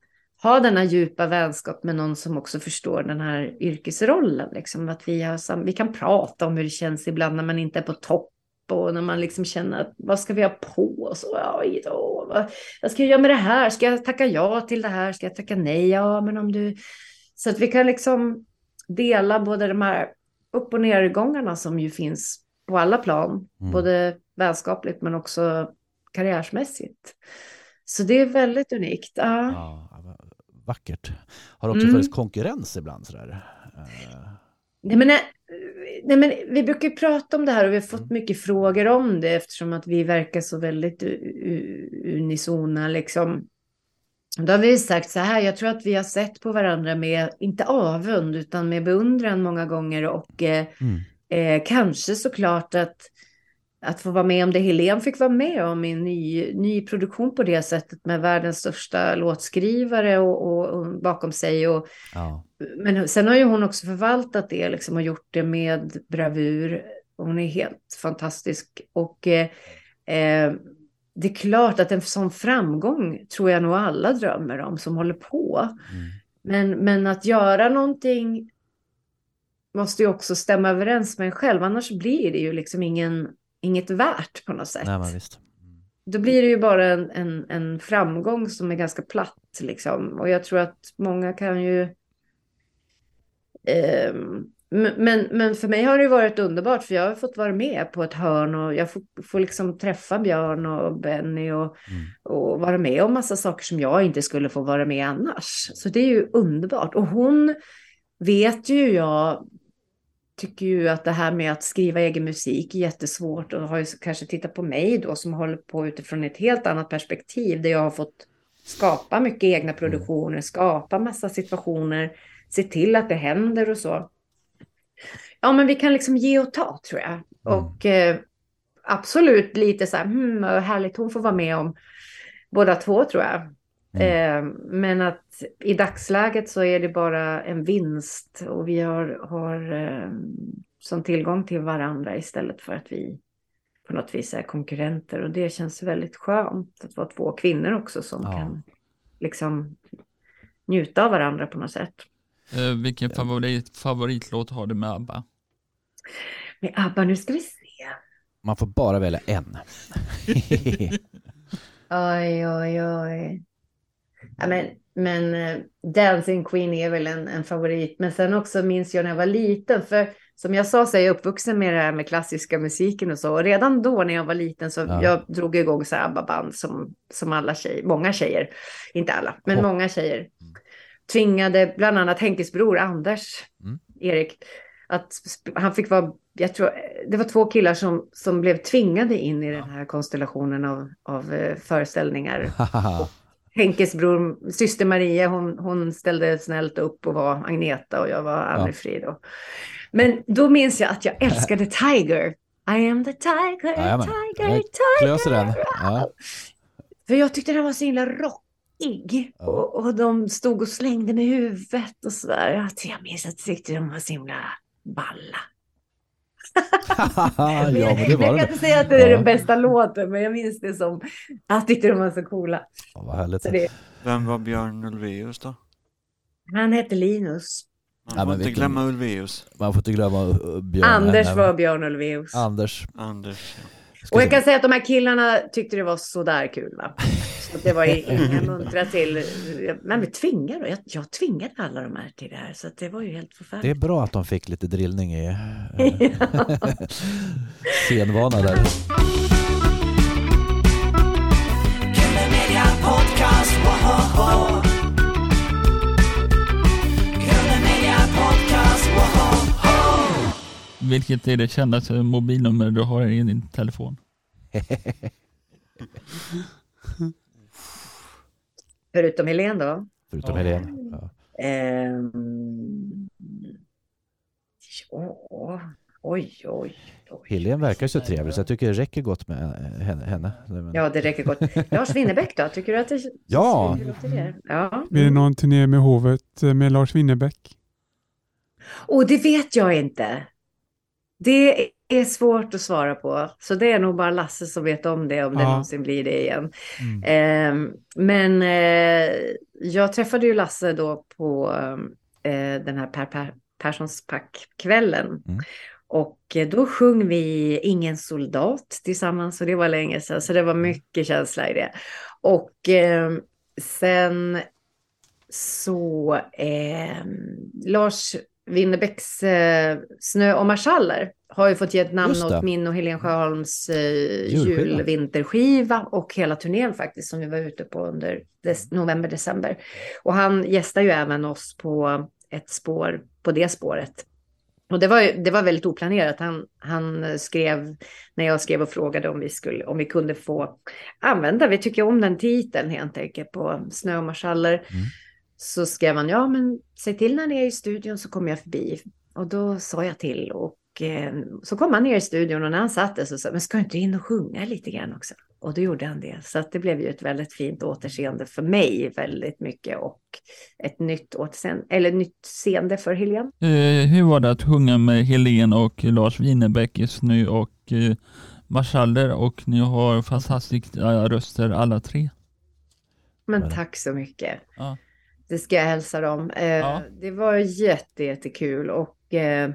ha denna djupa vänskap med någon som också förstår den här yrkesrollen. Liksom. Att vi, har sam- vi kan prata om hur det känns ibland när man inte är på topp och när man liksom känner att vad ska vi ha på oss? Ja, då, vad, vad ska jag göra med det här? Ska jag tacka ja till det här? Ska jag tacka nej? Ja, men om du... Så att vi kan liksom dela både de här upp och nergångarna som ju finns på alla plan. Mm. Både vänskapligt men också karriärsmässigt. Så det är väldigt unikt. Ja. Ja, vackert. Har det också Mm. funnits konkurrens ibland sådär? Eh, Nej, men, nej, men vi brukar prata om det här och vi har fått Mm. mycket frågor om det eftersom att vi verkar så väldigt unisona. Liksom. Då har vi sagt så här, jag tror att vi har sett på varandra med, inte avund, utan med beundran många gånger och eh, Mm. Eh, kanske såklart att, att få vara med om det Helen fick vara med om i en ny, ny produktion på det sättet med världens största låtskrivare och, och, och bakom sig. Och, Ja. men sen har ju hon också förvaltat det liksom, och gjort det med bravur. Hon är helt fantastisk. Och eh, eh, det är klart att en sån framgång tror jag nog alla drömmer om som håller på. Mm. Men, men att göra någonting måste ju också stämma överens med en själv, annars blir det ju liksom ingen, inget värt på något sätt. Nej, men visst. Då blir det ju bara en, en, en framgång som är ganska platt liksom. Och jag tror att många kan ju... ehm, men- men, för mig har det varit underbart för jag har fått vara med på ett hörn och jag får, får liksom träffa Björn och Benny och, Mm. och vara med om massa saker som jag inte skulle få vara med annars. Så det är ju underbart. Och hon vet ju jag tycker ju att det här med att skriva egen musik är jättesvårt och har ju kanske tittat på mig då som håller på utifrån ett helt annat perspektiv där jag har fått skapa mycket egna produktioner, skapa massa situationer, se till att det händer och så. Ja, men vi kan liksom ge och ta tror jag. Och eh, absolut lite så här, hmm, härligt hon får vara med om båda två tror jag. Eh, men att i dagsläget så är det bara en vinst och vi har, har eh, som tillgång till varandra istället för att vi på något vis är konkurrenter och det känns väldigt skönt att vara två kvinnor också som Ja. kan liksom njuta av varandra på något sätt. Eh, vilken favorit, favoritlåt har du med ABBA? Men Abba, nu ska vi se. Man får bara välja en. Oj, oj, oj. Ja, men, men eh, Dancing Queen är väl en, en favorit. Men sen också minns jag när jag var liten. För som jag sa så är jag uppvuxen med det här med klassiska musiken och så. Och redan då när jag var liten så Ja. jag drog igång så här ABBA-band som, som alla tjejer, många tjejer, inte alla, men Hopp. många tjejer. Tvingade bland annat Henkes bror Anders, Mm. Erik, att han fick vara, jag tror, det var två killar som, som blev tvingade in i den här konstellationen av, av eh, föreställningar. Henkes bror, syster Maria, hon, hon ställde snällt upp och var Agneta och jag var Anne-Frid. Och... Men då minns jag att jag älskade Tiger. I am the tiger, Jajamän. tiger, tiger. Den. Ja. För jag tyckte den var så himla rockig. Ja. Och, och de stod och slängde med huvudet och sådär. Jag minns att jag tyckte de var så himla balla. ja, men det jag var kan det. inte säga att det är Ja. den bästa låten, men jag minns det som... Jag tyckte de var så coola. Ja, vad härligt. Så det, Vem var Björn Ulvaeus då? han hette Linus. Man Ja, får inte vilken- glömma Ulvaeus. Man får inte glömma uh, Björn. Anders var Björn Ulvaeus. Anders. Anders. ja. Och jag kan säga att de här killarna tyckte det var sådär kul. Va? Så det var inga muntra till. Men vi tvingade, jag, jag tvingade alla de här till det här. Så det var ju helt förfärligt. Det är bra att de fick lite drillning i eh, scenvana där. Vilket är det kändaste mobilnummer du har i din telefon? Förutom Helene då. Förutom Ja. Helene. Ja. Ehm, ja, oj, oj, oj. Helene verkar så trevlig så jag tycker det räcker gott med eh, henne. Ja, det räcker gott. Lars Winnerbäck då? Tycker du att det Ja. det? Ja. Blir det någon turné med hovet eh, med Lars Winnerbäck? Och det vet jag inte. Det är svårt att svara på. Så det är nog bara Lasse som vet om det, om det Ja. någonsin blir det igen. Mm. Eh, men eh, jag träffade ju Lasse då på eh, den här per, per, Perssons pack-kvällen. Mm. Och eh, då sjöng vi Ingen soldat tillsammans och det var länge sedan. Så det var mycket känsla i det. Och eh, sen så eh, Lars Winnerbäcks eh, Snö och marschaller har ju fått ge ett namn åt min och Helen Sjöholms eh, julvinterskiva och hela turnén faktiskt som vi var ute på under november, december. Och han gästar ju även oss på ett spår, på det spåret. Och det var, det var väldigt oplanerat. Han, han skrev, när jag skrev och frågade om vi, skulle, om vi kunde få använda, vi tycker om den titeln helt enkelt på Snö och marschaller. Mm. Så skrev han, ja men säg till när ni är i studion så kommer jag förbi. Och då sa jag till och eh, så kom han ner i studion och när han satt där så sa men ska du inte in och sjunga lite grann också? Och då gjorde han det. Så att det blev ju ett väldigt fint återseende för mig väldigt mycket och ett nytt återseende, eller nytt seende för Helene. Eh, hur var det att sjunga med Helen och Lars Winnerbäck i Snö och eh, marschaller och ni har fantastiska röster alla tre? Men Men- tack så mycket. Ja. Det ska jag hälsa dem. Eh, Ja. Det var jätte, jättekul och eh,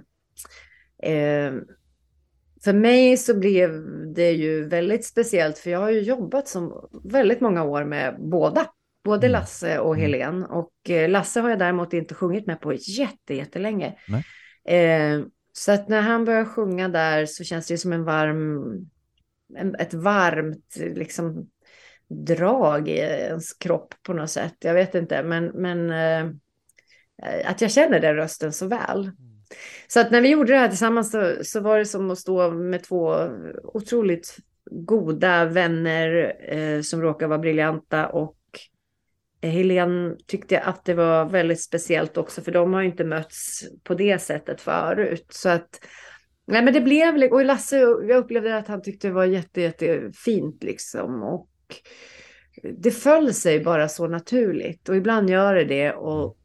eh, för mig så blev det ju väldigt speciellt för jag har ju jobbat som väldigt många år med båda. Både Mm. Lasse och Mm. Helen. Och eh, Lasse har jag däremot inte sjungit med på jätte, jättelänge. Eh, så att när han börjar sjunga där så känns det ju som en varm, en, ett varmt liksom drag i ens kropp på något sätt. Jag vet inte, men, men eh, att jag känner den rösten så väl. Så att när vi gjorde det här tillsammans så, så var det som att stå med två otroligt goda vänner eh, som råkar vara briljanta och Helene tyckte att det var väldigt speciellt också för de har ju inte mötts på det sättet förut. Så att Nej men det blev, och Lasse, jag upplevde att han tyckte det var jätte, jättefint liksom. Och det föll sig bara så naturligt. Och ibland gör det det. Och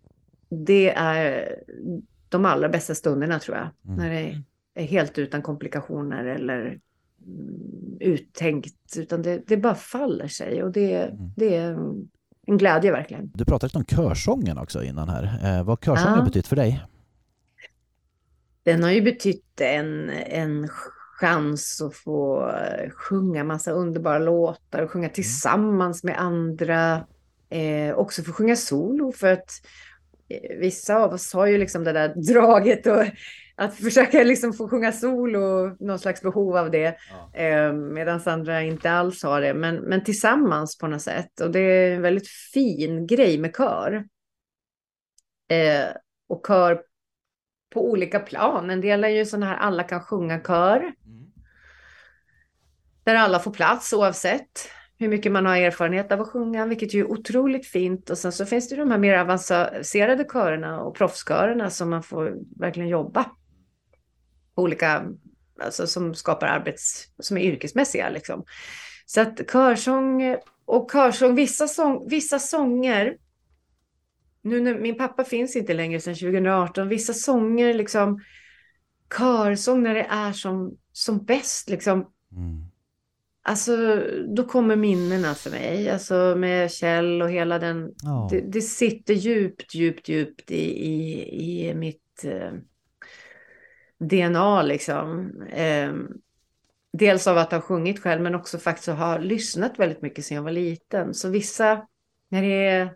det är de allra bästa stunderna tror jag. Mm. När det är helt utan komplikationer eller mm, uttänkt. Utan det, det bara faller sig. Och det, Mm. det är en glädje verkligen. Du pratade lite om körsången också innan här. Eh, vad körsången Ja. betytt för dig? Den har ju betytt en, en chans att få eh, sjunga massa underbara låtar och sjunga tillsammans med andra. Eh, också få sjunga solo för att eh, vissa av oss har ju liksom det där draget och att försöka liksom få sjunga solo, någon slags behov av det. Eh, Medan andra inte alls har det, men, men tillsammans på något sätt. Och det är en väldigt fin grej med kör. Eh, och kör på olika plan. En del är ju sådana här alla kan sjunga kör. Där alla får plats oavsett hur mycket man har erfarenhet av att sjunga, vilket ju är otroligt fint. Och sen så finns det ju de här mer avancerade körerna och proffskörerna som man får verkligen jobba på olika, alltså som skapar arbets, som är yrkesmässiga liksom. Så att körsång och körsång, vissa, sång, vissa sånger, nu när min pappa finns inte längre sedan 2018, vissa sånger liksom, körsång när det är som, som bäst liksom, Mm. Alltså, då kommer minnena för mig. Alltså med Kjell och hela den. Ja. Det, det sitter djupt, djupt, djupt i, i, i mitt eh, DNA liksom. Eh, dels av att ha sjungit själv, men också faktiskt ha lyssnat väldigt mycket sedan jag var liten. Så vissa, när det är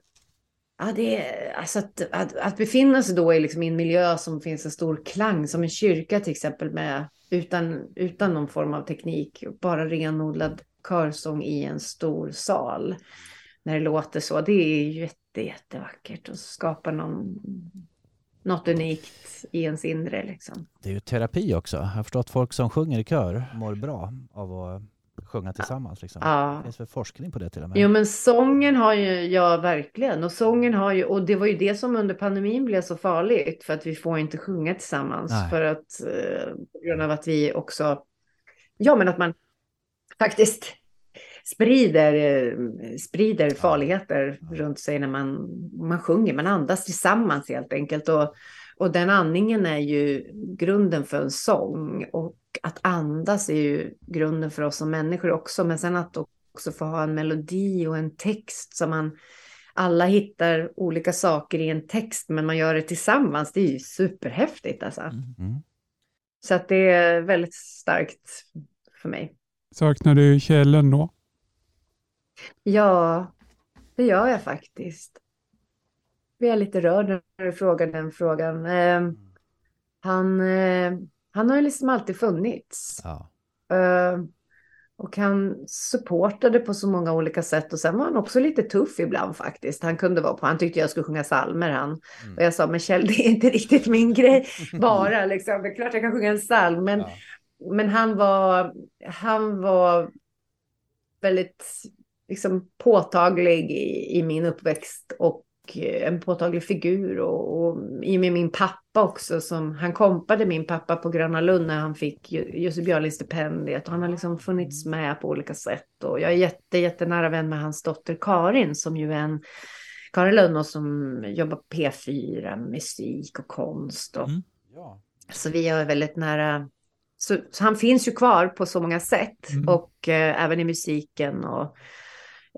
Ja, det är, alltså att, att, att befinna sig då i liksom i en miljö som finns en stor klang, som en kyrka till exempel, med, utan, utan någon form av teknik, bara renodlad körsång i en stor sal. När det låter så, det är ju jätte, jättevackert och skapar någon, något unikt i ens inre. Liksom. Det är ju terapi också. Jag har förstått att folk som sjunger i kör mår bra av att sjunga tillsammans. Liksom. Det Ja. finns väl forskning på det till och med? Jo men sången har ju, ja verkligen, och sången har ju, och det var ju det som under pandemin blev så farligt, för att vi får inte sjunga tillsammans, Nej. för att eh, på grund av att vi också, ja men att man faktiskt sprider, eh, sprider farligheter runt sig när man, man sjunger, man andas tillsammans helt enkelt, och, och den andningen är ju grunden för en sång, och att andas är ju grunden för oss som människor också, men sen att också få ha en melodi och en text som man alla hittar olika saker i en text men man gör det tillsammans. Det är ju superhäftigt alltså. Mm. Så att det är väldigt starkt för mig. Saknar du Kjellen då? Ja, det gör jag faktiskt. Jag är lite rörd när du frågar den frågan. Eh, han, eh, han har ju liksom alltid funnits. Ja. Eh, och han supportade på så många olika sätt och sen var han också lite tuff ibland faktiskt. Han kunde vara på, han tyckte jag skulle sjunga salmer han. Mm. Och jag sa, men Kjell det är inte riktigt min grej bara liksom. Det är klart jag kan sjunga en psalm men, Ja. men han var, han var väldigt liksom påtaglig i, i min uppväxt och eh, en påtaglig figur och, och i och med min pappa också som han kompade min pappa på Gröna Lund när han fick Ju- Jussi Björling-stipendiet och han har liksom funnits med på olika sätt och jag är jätte, jättenära vän med hans dotter Karin som ju är en Karin Lönnås som jobbar på P4, musik och konst och Mm. Ja. så vi är väldigt nära. Så, så han finns ju kvar på så många sätt Mm. och eh, även i musiken. Och,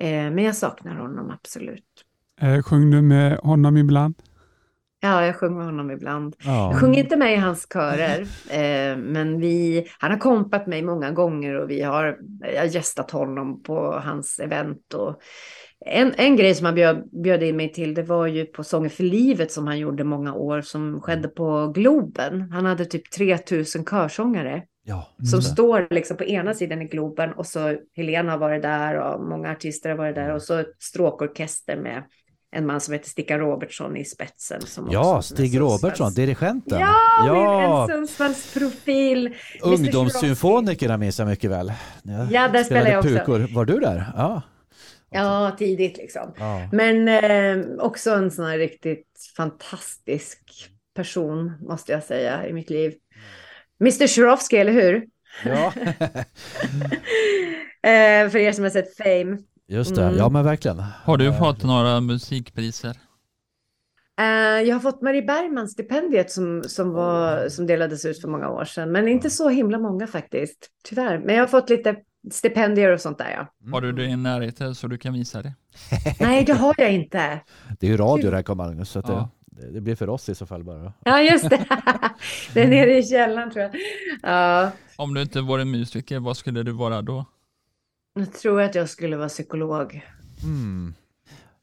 eh, men jag saknar honom absolut. Eh, sjöng du med honom ibland? Ja, jag sjunger med honom ibland. Ja. Jag sjunger inte med i hans körer, eh, men vi, han har kompat mig många gånger och vi har, jag har gästat honom på hans event. Och en, en grej som han bjöd, bjöd in mig till, det var ju på Sånger för livet som han gjorde många år, som skedde på Globen. Han hade typ 3000 körsångare. Ja. Som står liksom på ena sidan i Globen och så Helena har varit där och många artister har varit där och så ett stråkorkester med en man som heter Stickan Robertsson i spetsen. Som Ja, också- Stig Robertsson, dirigenten. Ja, ja. en Sundsvallsprofil. Ungdomssymfonikerna minns jag mycket väl. När Ja, där spelar jag också. Pukor. Var du där? Ja. Ja, tidigt liksom. ja. Men eh, också en sån här riktigt fantastisk person, måste jag säga, i mitt liv. Mr. Shurovsky, eller hur? ja. Eh, för er som har sett Fame. Just det, Mm. ja men verkligen. Har du fått några musikpriser? Eh, jag har fått Marie Bergman-stipendiet som, som, var, som delades ut för många år sedan. Men inte så himla många faktiskt, tyvärr. Men jag har fått lite stipendier och sånt där ja. Har du det i närheten så du kan visa det? Nej, det har jag inte. Det är ju radio det här Magnus, så att Ja. det, det blir för oss i så fall bara. Ja, just det. det är nere i källaren tror jag. Ja, Om du inte vore musiker, vad skulle du vara då? Jag tror att jag skulle vara psykolog. Mm.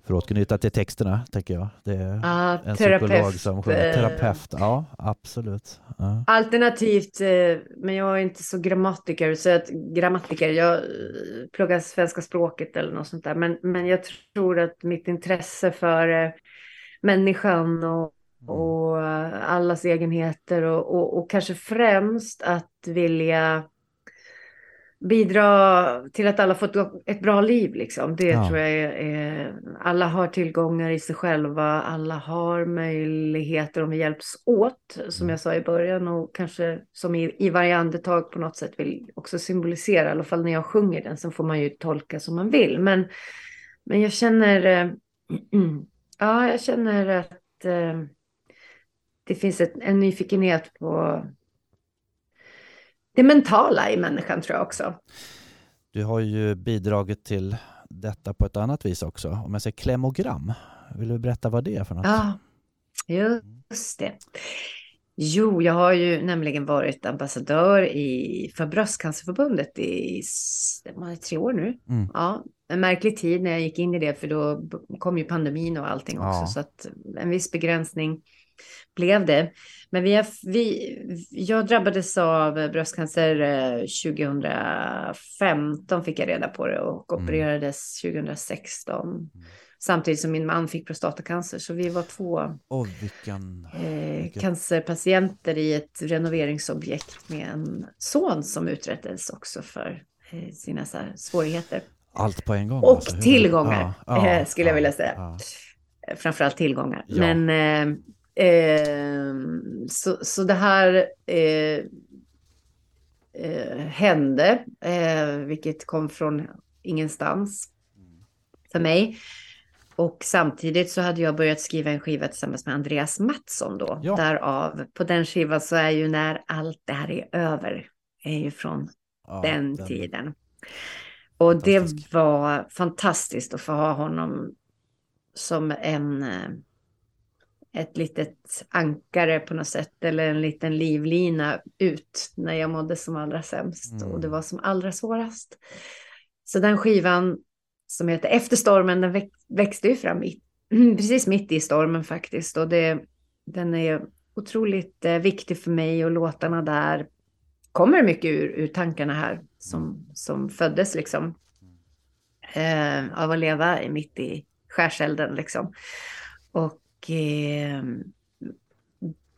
För att återknyta till texterna, tänker jag. Det är Ja, en terapeut. psykolog som sjunger. eh, Terapeut, ja absolut. Ja. Alternativt, eh, men jag är inte så grammatiker, så att grammatiker, jag eh, pluggar svenska språket eller något sånt där. Men, men jag tror att mitt intresse för människan och, och eh, allas egenheter och, och, och kanske främst att vilja bidra till att alla får ett, bra liv. Liksom. Det Ja. tror jag är, är... Alla har tillgångar i sig själva. Alla har möjligheter om vi hjälps åt, som jag sa i början. Och kanske som i, i varje andetag på något sätt vill också symbolisera. I alla fall när jag sjunger den. Sen får man ju tolka som man vill. Men, men jag känner... eh, ja, jag känner att eh, det finns ett, en nyfikenhet på det mentala i människan tror jag också. Du har ju bidragit till detta på ett annat vis också. Om jag säger klemogram, vill du berätta vad det är för något? Ja, just det. Jo, jag har ju nämligen varit ambassadör i, för Bröstcancerförbundet i tre år nu. Mm. Ja, en märklig tid när jag gick in i det, för då kom ju pandemin och allting också, Ja. så att en viss begränsning blev det. Men vi, har, vi, jag drabbades av bröstcancer eh, 2015 fick jag reda på det och Mm. opererades 2016. Samtidigt som min man fick prostatacancer. Så vi var två Och vilken... eh, Vilket- cancerpatienter i ett renoveringsobjekt med en son som uträttades också för eh, sina här, svårigheter. Allt på en gång. Och alltså. Tillgångar, Ja, ja, eh, skulle jag vilja säga. ja. Eh, Framförallt tillgångar. Men eh, eh, så, så det här eh, eh, hände, eh, vilket kom från ingenstans för mig. Och samtidigt så hade jag börjat skriva en skiva tillsammans med Andreas Mattsson då. Ja. Därav, på den skivan så är ju när allt det här är över, är ju från Ja, den, tiden. Och det var fantastiskt att få ha honom som en eh, ett litet ankare på något sätt eller en liten livlina ut när jag mådde som allra sämst Mm. och det var som allra svårast. Så den skivan som heter Efter stormen, den väx, växte ju fram mitt, precis mitt i stormen faktiskt och det, den är otroligt eh, viktig för mig och låtarna där kommer mycket ur, ur tankarna här som, som föddes liksom eh, av att leva i- mitt i skärselden liksom. Och eh,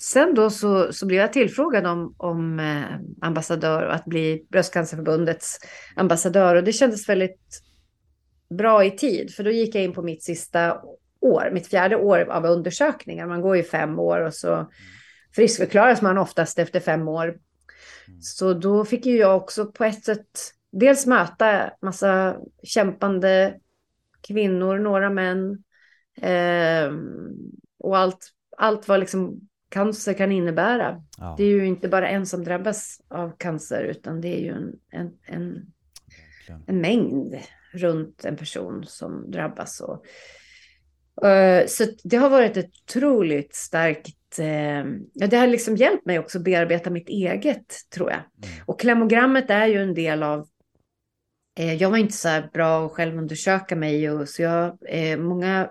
sen då så, så blev jag tillfrågad om, om eh, ambassadör och att bli Bröstcancerförbundets ambassadör och det kändes väldigt bra i tid för då gick jag in på mitt sista år, mitt fjärde år av undersökningar. Man går ju fem år och så friskförklaras man oftast efter fem år. Så då fick ju jag också på ett sätt dels möta massa kämpande kvinnor, några män. Eh, och allt, allt vad liksom cancer kan innebära. Ja, Det är ju inte bara en som drabbas av cancer utan det är ju en, en, en, en mängd runt en person som drabbas. Och, eh, så det har varit ett otroligt starkt... eh, ja, det har liksom hjälpt mig också att bearbeta mitt eget, tror jag. Mm. Och klemogrammet är ju en del av... Eh, jag var inte så här bra att självundersöka mig, och, så jag, eh, många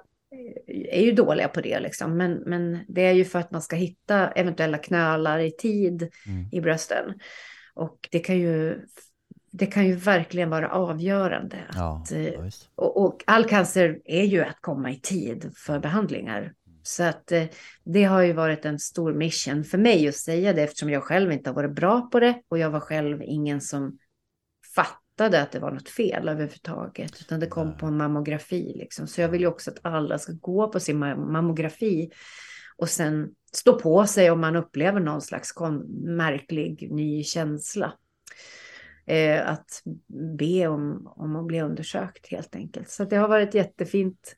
är ju dåliga på det. Liksom. Men, men det är ju för att man ska hitta eventuella knölar i tid Mm. i brösten. Och det kan ju, det kan ju verkligen vara avgörande. Att, eh, ja, och, och all cancer är ju att komma i tid för behandlingar. Så att eh, det har ju varit en stor mission för mig att säga det eftersom jag själv inte har varit bra på det och jag var själv ingen som fattade att det var något fel överhuvudtaget utan det kom på en mammografi liksom. Så jag vill ju också att alla ska gå på sin ma- mammografi och sen stå på sig om man upplever någon slags märklig ny känsla. Eh, att be om, om att bli undersökt helt enkelt. Så det har varit jättefint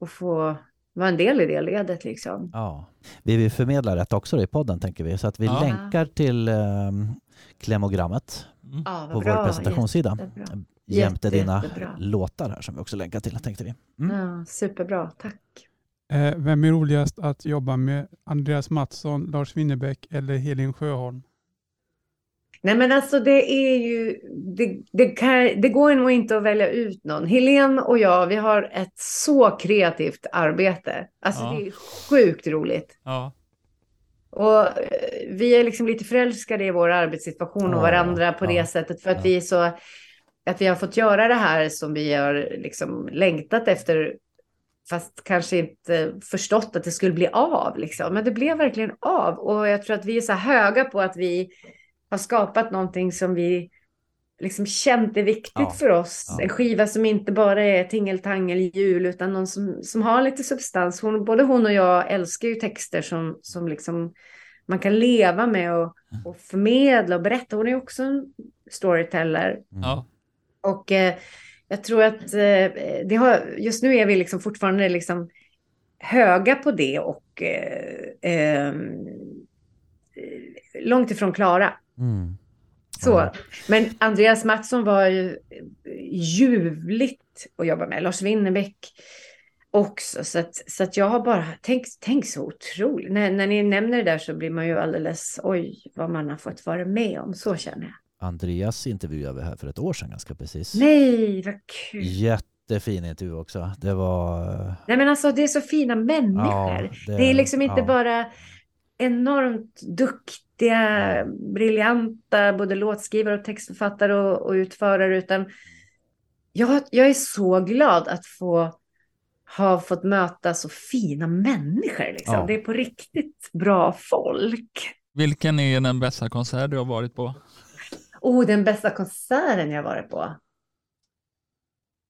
att få vara en del i det ledet liksom. Ja. Vi vill förmedla rätt också i podden tänker vi. Så att vi Ja. länkar till um, klemogrammet Mm. På bra. vår presentationssida. Jättebra. Jämte dina jättebra. låtar här som vi också länkar till tänkte vi. Mm. Ja, superbra, tack. Eh, vem är roligast att jobba med? Andreas Mattsson, Lars Winnerbäck eller Helin Sjöholm? Nej men alltså det är ju, det, det, kan, det går nog inte att välja ut någon. Helene och jag, vi har ett så kreativt arbete. Alltså Ja. det är sjukt roligt. Ja. Och eh, vi är liksom lite förälskade i vår arbetssituation och varandra på det sättet för att vi så, att vi har fått göra det här som vi har liksom längtat efter, fast kanske inte förstått att det skulle bli av liksom. Men det blev verkligen av. Och jag tror att vi är så höga på att vi har skapat någonting som vi liksom känt är viktigt Ja, för oss. ja. En skiva som inte bara är tingeltangel jul utan någon som, som har lite substans. Hon, både hon och jag älskar ju texter som, som liksom man kan leva med och, och förmedla och berätta. Hon är också en storyteller. Mm. Ja. Och eh, jag tror att eh, det har, just nu är vi liksom fortfarande liksom höga på det och eh, eh, långt ifrån klara. Mm. Så. Men Andreas Mattsson var ju ljuvligt att jobba med. Lars Winnerbäck också. Så att, så att jag har bara tänkt tänk så otroligt. När, när ni nämner det där så blir man ju alldeles oj vad man har fått vara med om. Så känner jag. Andreas intervjuade vi här för ett år sedan ganska precis. Nej, vad kul. Jättefin intervju också. Det var... Nej men alltså det är så fina människor. Ja, det- det, är liksom inte ja. bara enormt duktiga, briljanta, både låtskrivare och textförfattare och, och utförare, utan jag, jag är så glad att få har fått möta så fina människor. Liksom. Ja. Det är på riktigt bra folk. Vilken är den bästa konsert du har varit på? Oh, den bästa konserten jag varit på.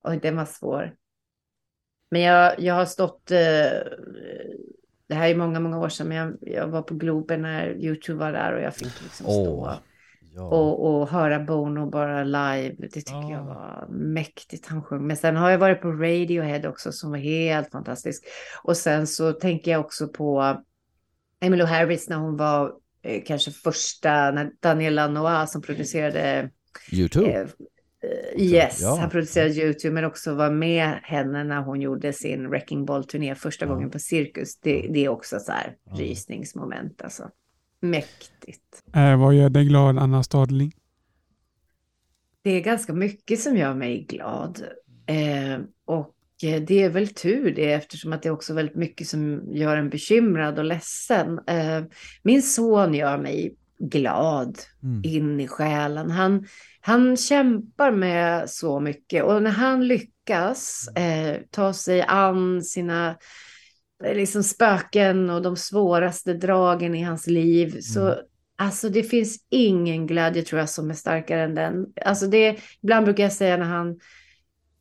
Oj, den var svår. Men jag, jag har stått, eh, det här är många, många år sedan, men jag, jag var på Globen när YouTube var där och jag fick liksom stå Åh, ja. och, och höra Bono bara live. Det tycker jag Ah. var mäktigt han sjöng. Men sen har jag varit på Radiohead också som var helt fantastisk. Och sen så tänker jag också på Emmylou Harris när hon var eh, kanske första, när Daniel Lanois som producerade YouTube. Eh, Yes, Ja. han producerade YouTube men också var med henne när hon gjorde sin Wrecking Ball-turné första Ja. gången på Cirkus. Det, det är också så här Ja. rysningsmoment alltså. Mäktigt. Eh, vad gör dig glad, Anna Stadling? Det är ganska mycket som gör mig glad. Eh, och eh, det är väl tur det eftersom att det är också väldigt mycket som gör en bekymrad och ledsen. Eh, min son gör mig glad Mm. in i själen. Han, han kämpar med så mycket och när han lyckas eh, ta sig an sina eh, liksom spöken och de svåraste dragen i hans liv så Mm. alltså det finns ingen glädje tror jag som är starkare än den. Alltså det, ibland brukar jag säga när han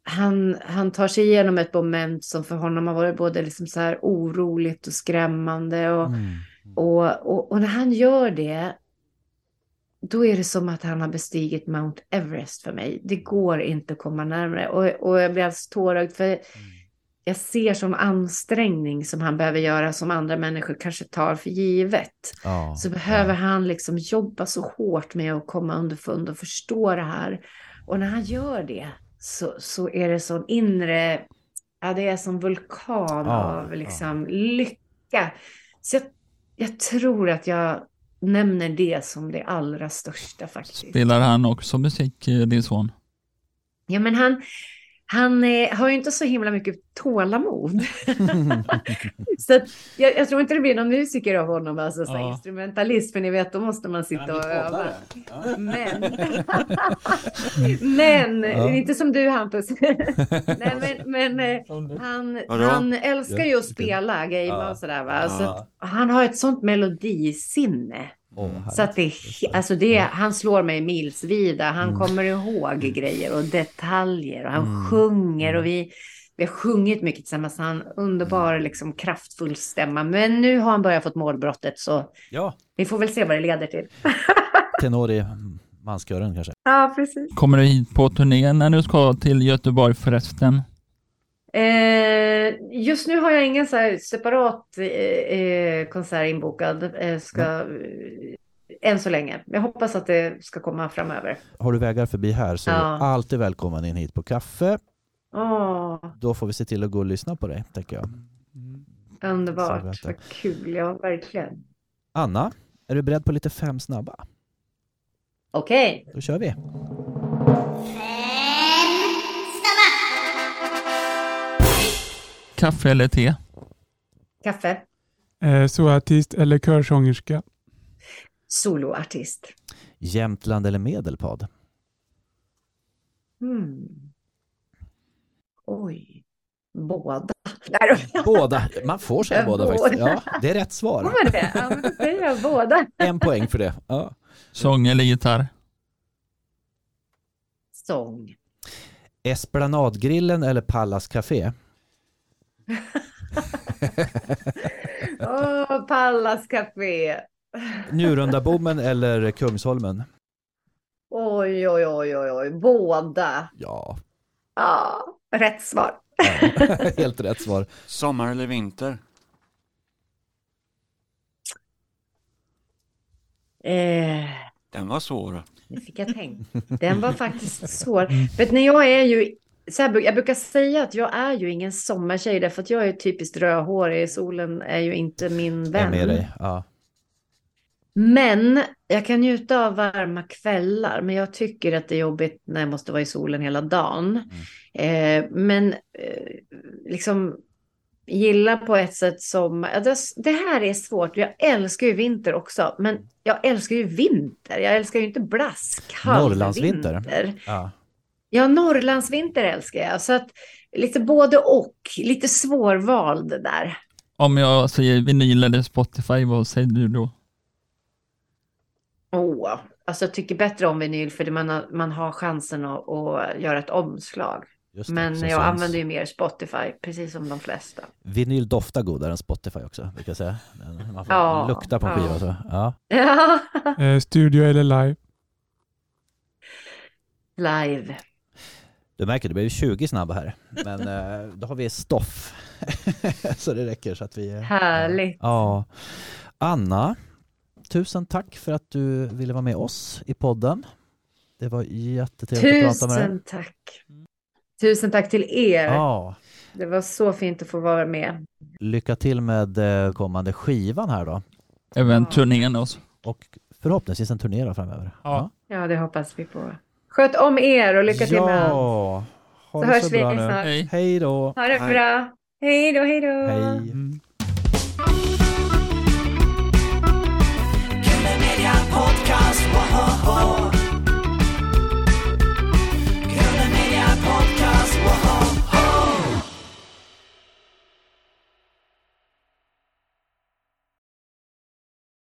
han, han tar sig igenom ett moment som för honom har varit både liksom så här oroligt och skrämmande och Mm. och, och, och när han gör det, då är det som att han har bestigit Mount Everest för mig. Det går inte att komma närmare. Och, och jag blir alldeles tårögd för jag ser som ansträngning som han behöver göra som andra människor kanske tar för givet. Ja, Så behöver ja. han liksom jobba så hårt med att komma underfund och förstå det här. Och när han gör det så, så är det sån inre, ja det är som vulkan Ja, av liksom lycka. Så jag, jag tror att jag nämner det som det allra största faktiskt. Spelar han också musik, eh, din son? Ja men han, han eh, har ju inte så himla mycket tålamod. så att, jag, jag tror inte det blir någon musiker av honom, alltså så Ja. instrumentalist, för ni vet, då måste man sitta och öva. Men, men Ja. inte som du Hampus. Nej, men, men eh, han, han älskar ju att Ja, spela, gamea Ja. och sådär va. Så Ja. att han har ett sånt melodisinne. Åh, Så att det, alltså det, han slår mig milsvida. Han Mm. kommer ihåg grejer och detaljer och han Mm. sjunger och vi, vi har sjungit mycket tillsammans. Han Mm. underbar, liksom kraftfull stämma. Men nu har han börjat fått målbrottet så Ja, vi får väl se vad det leder till. tenor i manskören kanske. Ja, precis. Kommer du hit på turné när du ska till Göteborg förresten? Eh, just nu har jag ingen så här separat eh, eh, konsert inbokad. Eh, ska, eh, än så länge. Jag hoppas att det ska komma framöver. Har du vägar förbi här så är Ja. du alltid välkommen in hit på kaffe. Åh, Då får vi se till att gå och lyssna på dig, tänker jag. underbart. Vad kul. Ja, verkligen. Anna, är du beredd på lite fem snabba? Okej. Då kör vi. Kaffe eller te? Kaffe. Eh, Soartist eller körsångerska? Soloartist. Jämtland eller Medelpad? Hmm. Oj. Båda. Båda. Man får säga båda båda. faktiskt. Ja, det är rätt Får svar. man det? Ja, men säger jag båda. En poäng för det. Ja. Sång eller gitarr? Sång. Esplanadgrillen eller Pallas Café? Åh, Pallas Café. Njurundabommen eller Kungsholmen? Oj, oj, oj, oj, oj. Båda. Ja, Ja, rätt svar. helt rätt svar. Sommar eller vinter? Eh, Den var svår. nu fick jag tänka. Den var faktiskt svår. När jag är ju, så här, jag brukar säga att jag är ju ingen sommartjej därför att jag är typiskt rödhårig. Solen är ju inte min Jag vän. med dig. Ja. Men jag kan njuta av varma kvällar, men jag tycker att det är jobbigt när jag måste vara i solen hela dagen. Eh, men eh, liksom gilla på ett sätt som, det, här är svårt, jag älskar ju vinter också, men jag älskar ju vinter, jag älskar ju inte blask, Norrlandsvinter. vinter. Ja. Ja, Norrlandsvinter älskar jag. Så att lite både och, lite svårvald där. Om jag säger vinyl eller Spotify, vad säger du då? Oh, alltså jag tycker bättre om vinyl för man har, man har chansen att, att göra ett omslag. Just det, Men jag syns. använder ju mer Spotify, precis som de flesta. Vinyl doftar godare än Spotify också, brukar jag säga. Man får Ja, lukta på en ja. skiva. Så. Ja. Ja, Eh, studio eller live? live. Du märker, det blev 20 snabba här. Men eh, då har vi stoff. så det räcker så att vi... eh, Härligt. Ja. Anna, tusen tack för att du ville vara med oss i podden. Det var jättetrevligt att prata med dig. Tusen tack. Tusen tack till er. Ja. Det var så fint att få vara med. Lycka till med eh, kommande skivan här då. Även Ja. turnén också. Och förhoppningsvis en turné framöver. Ja. Ja, det hoppas vi på. Sköt om er och lycka till ja. med allt. Ha så det hörs så bra vi nu. snart. Hej. hej då. Ha det bra. Hej då, hej då. Hej. Mm.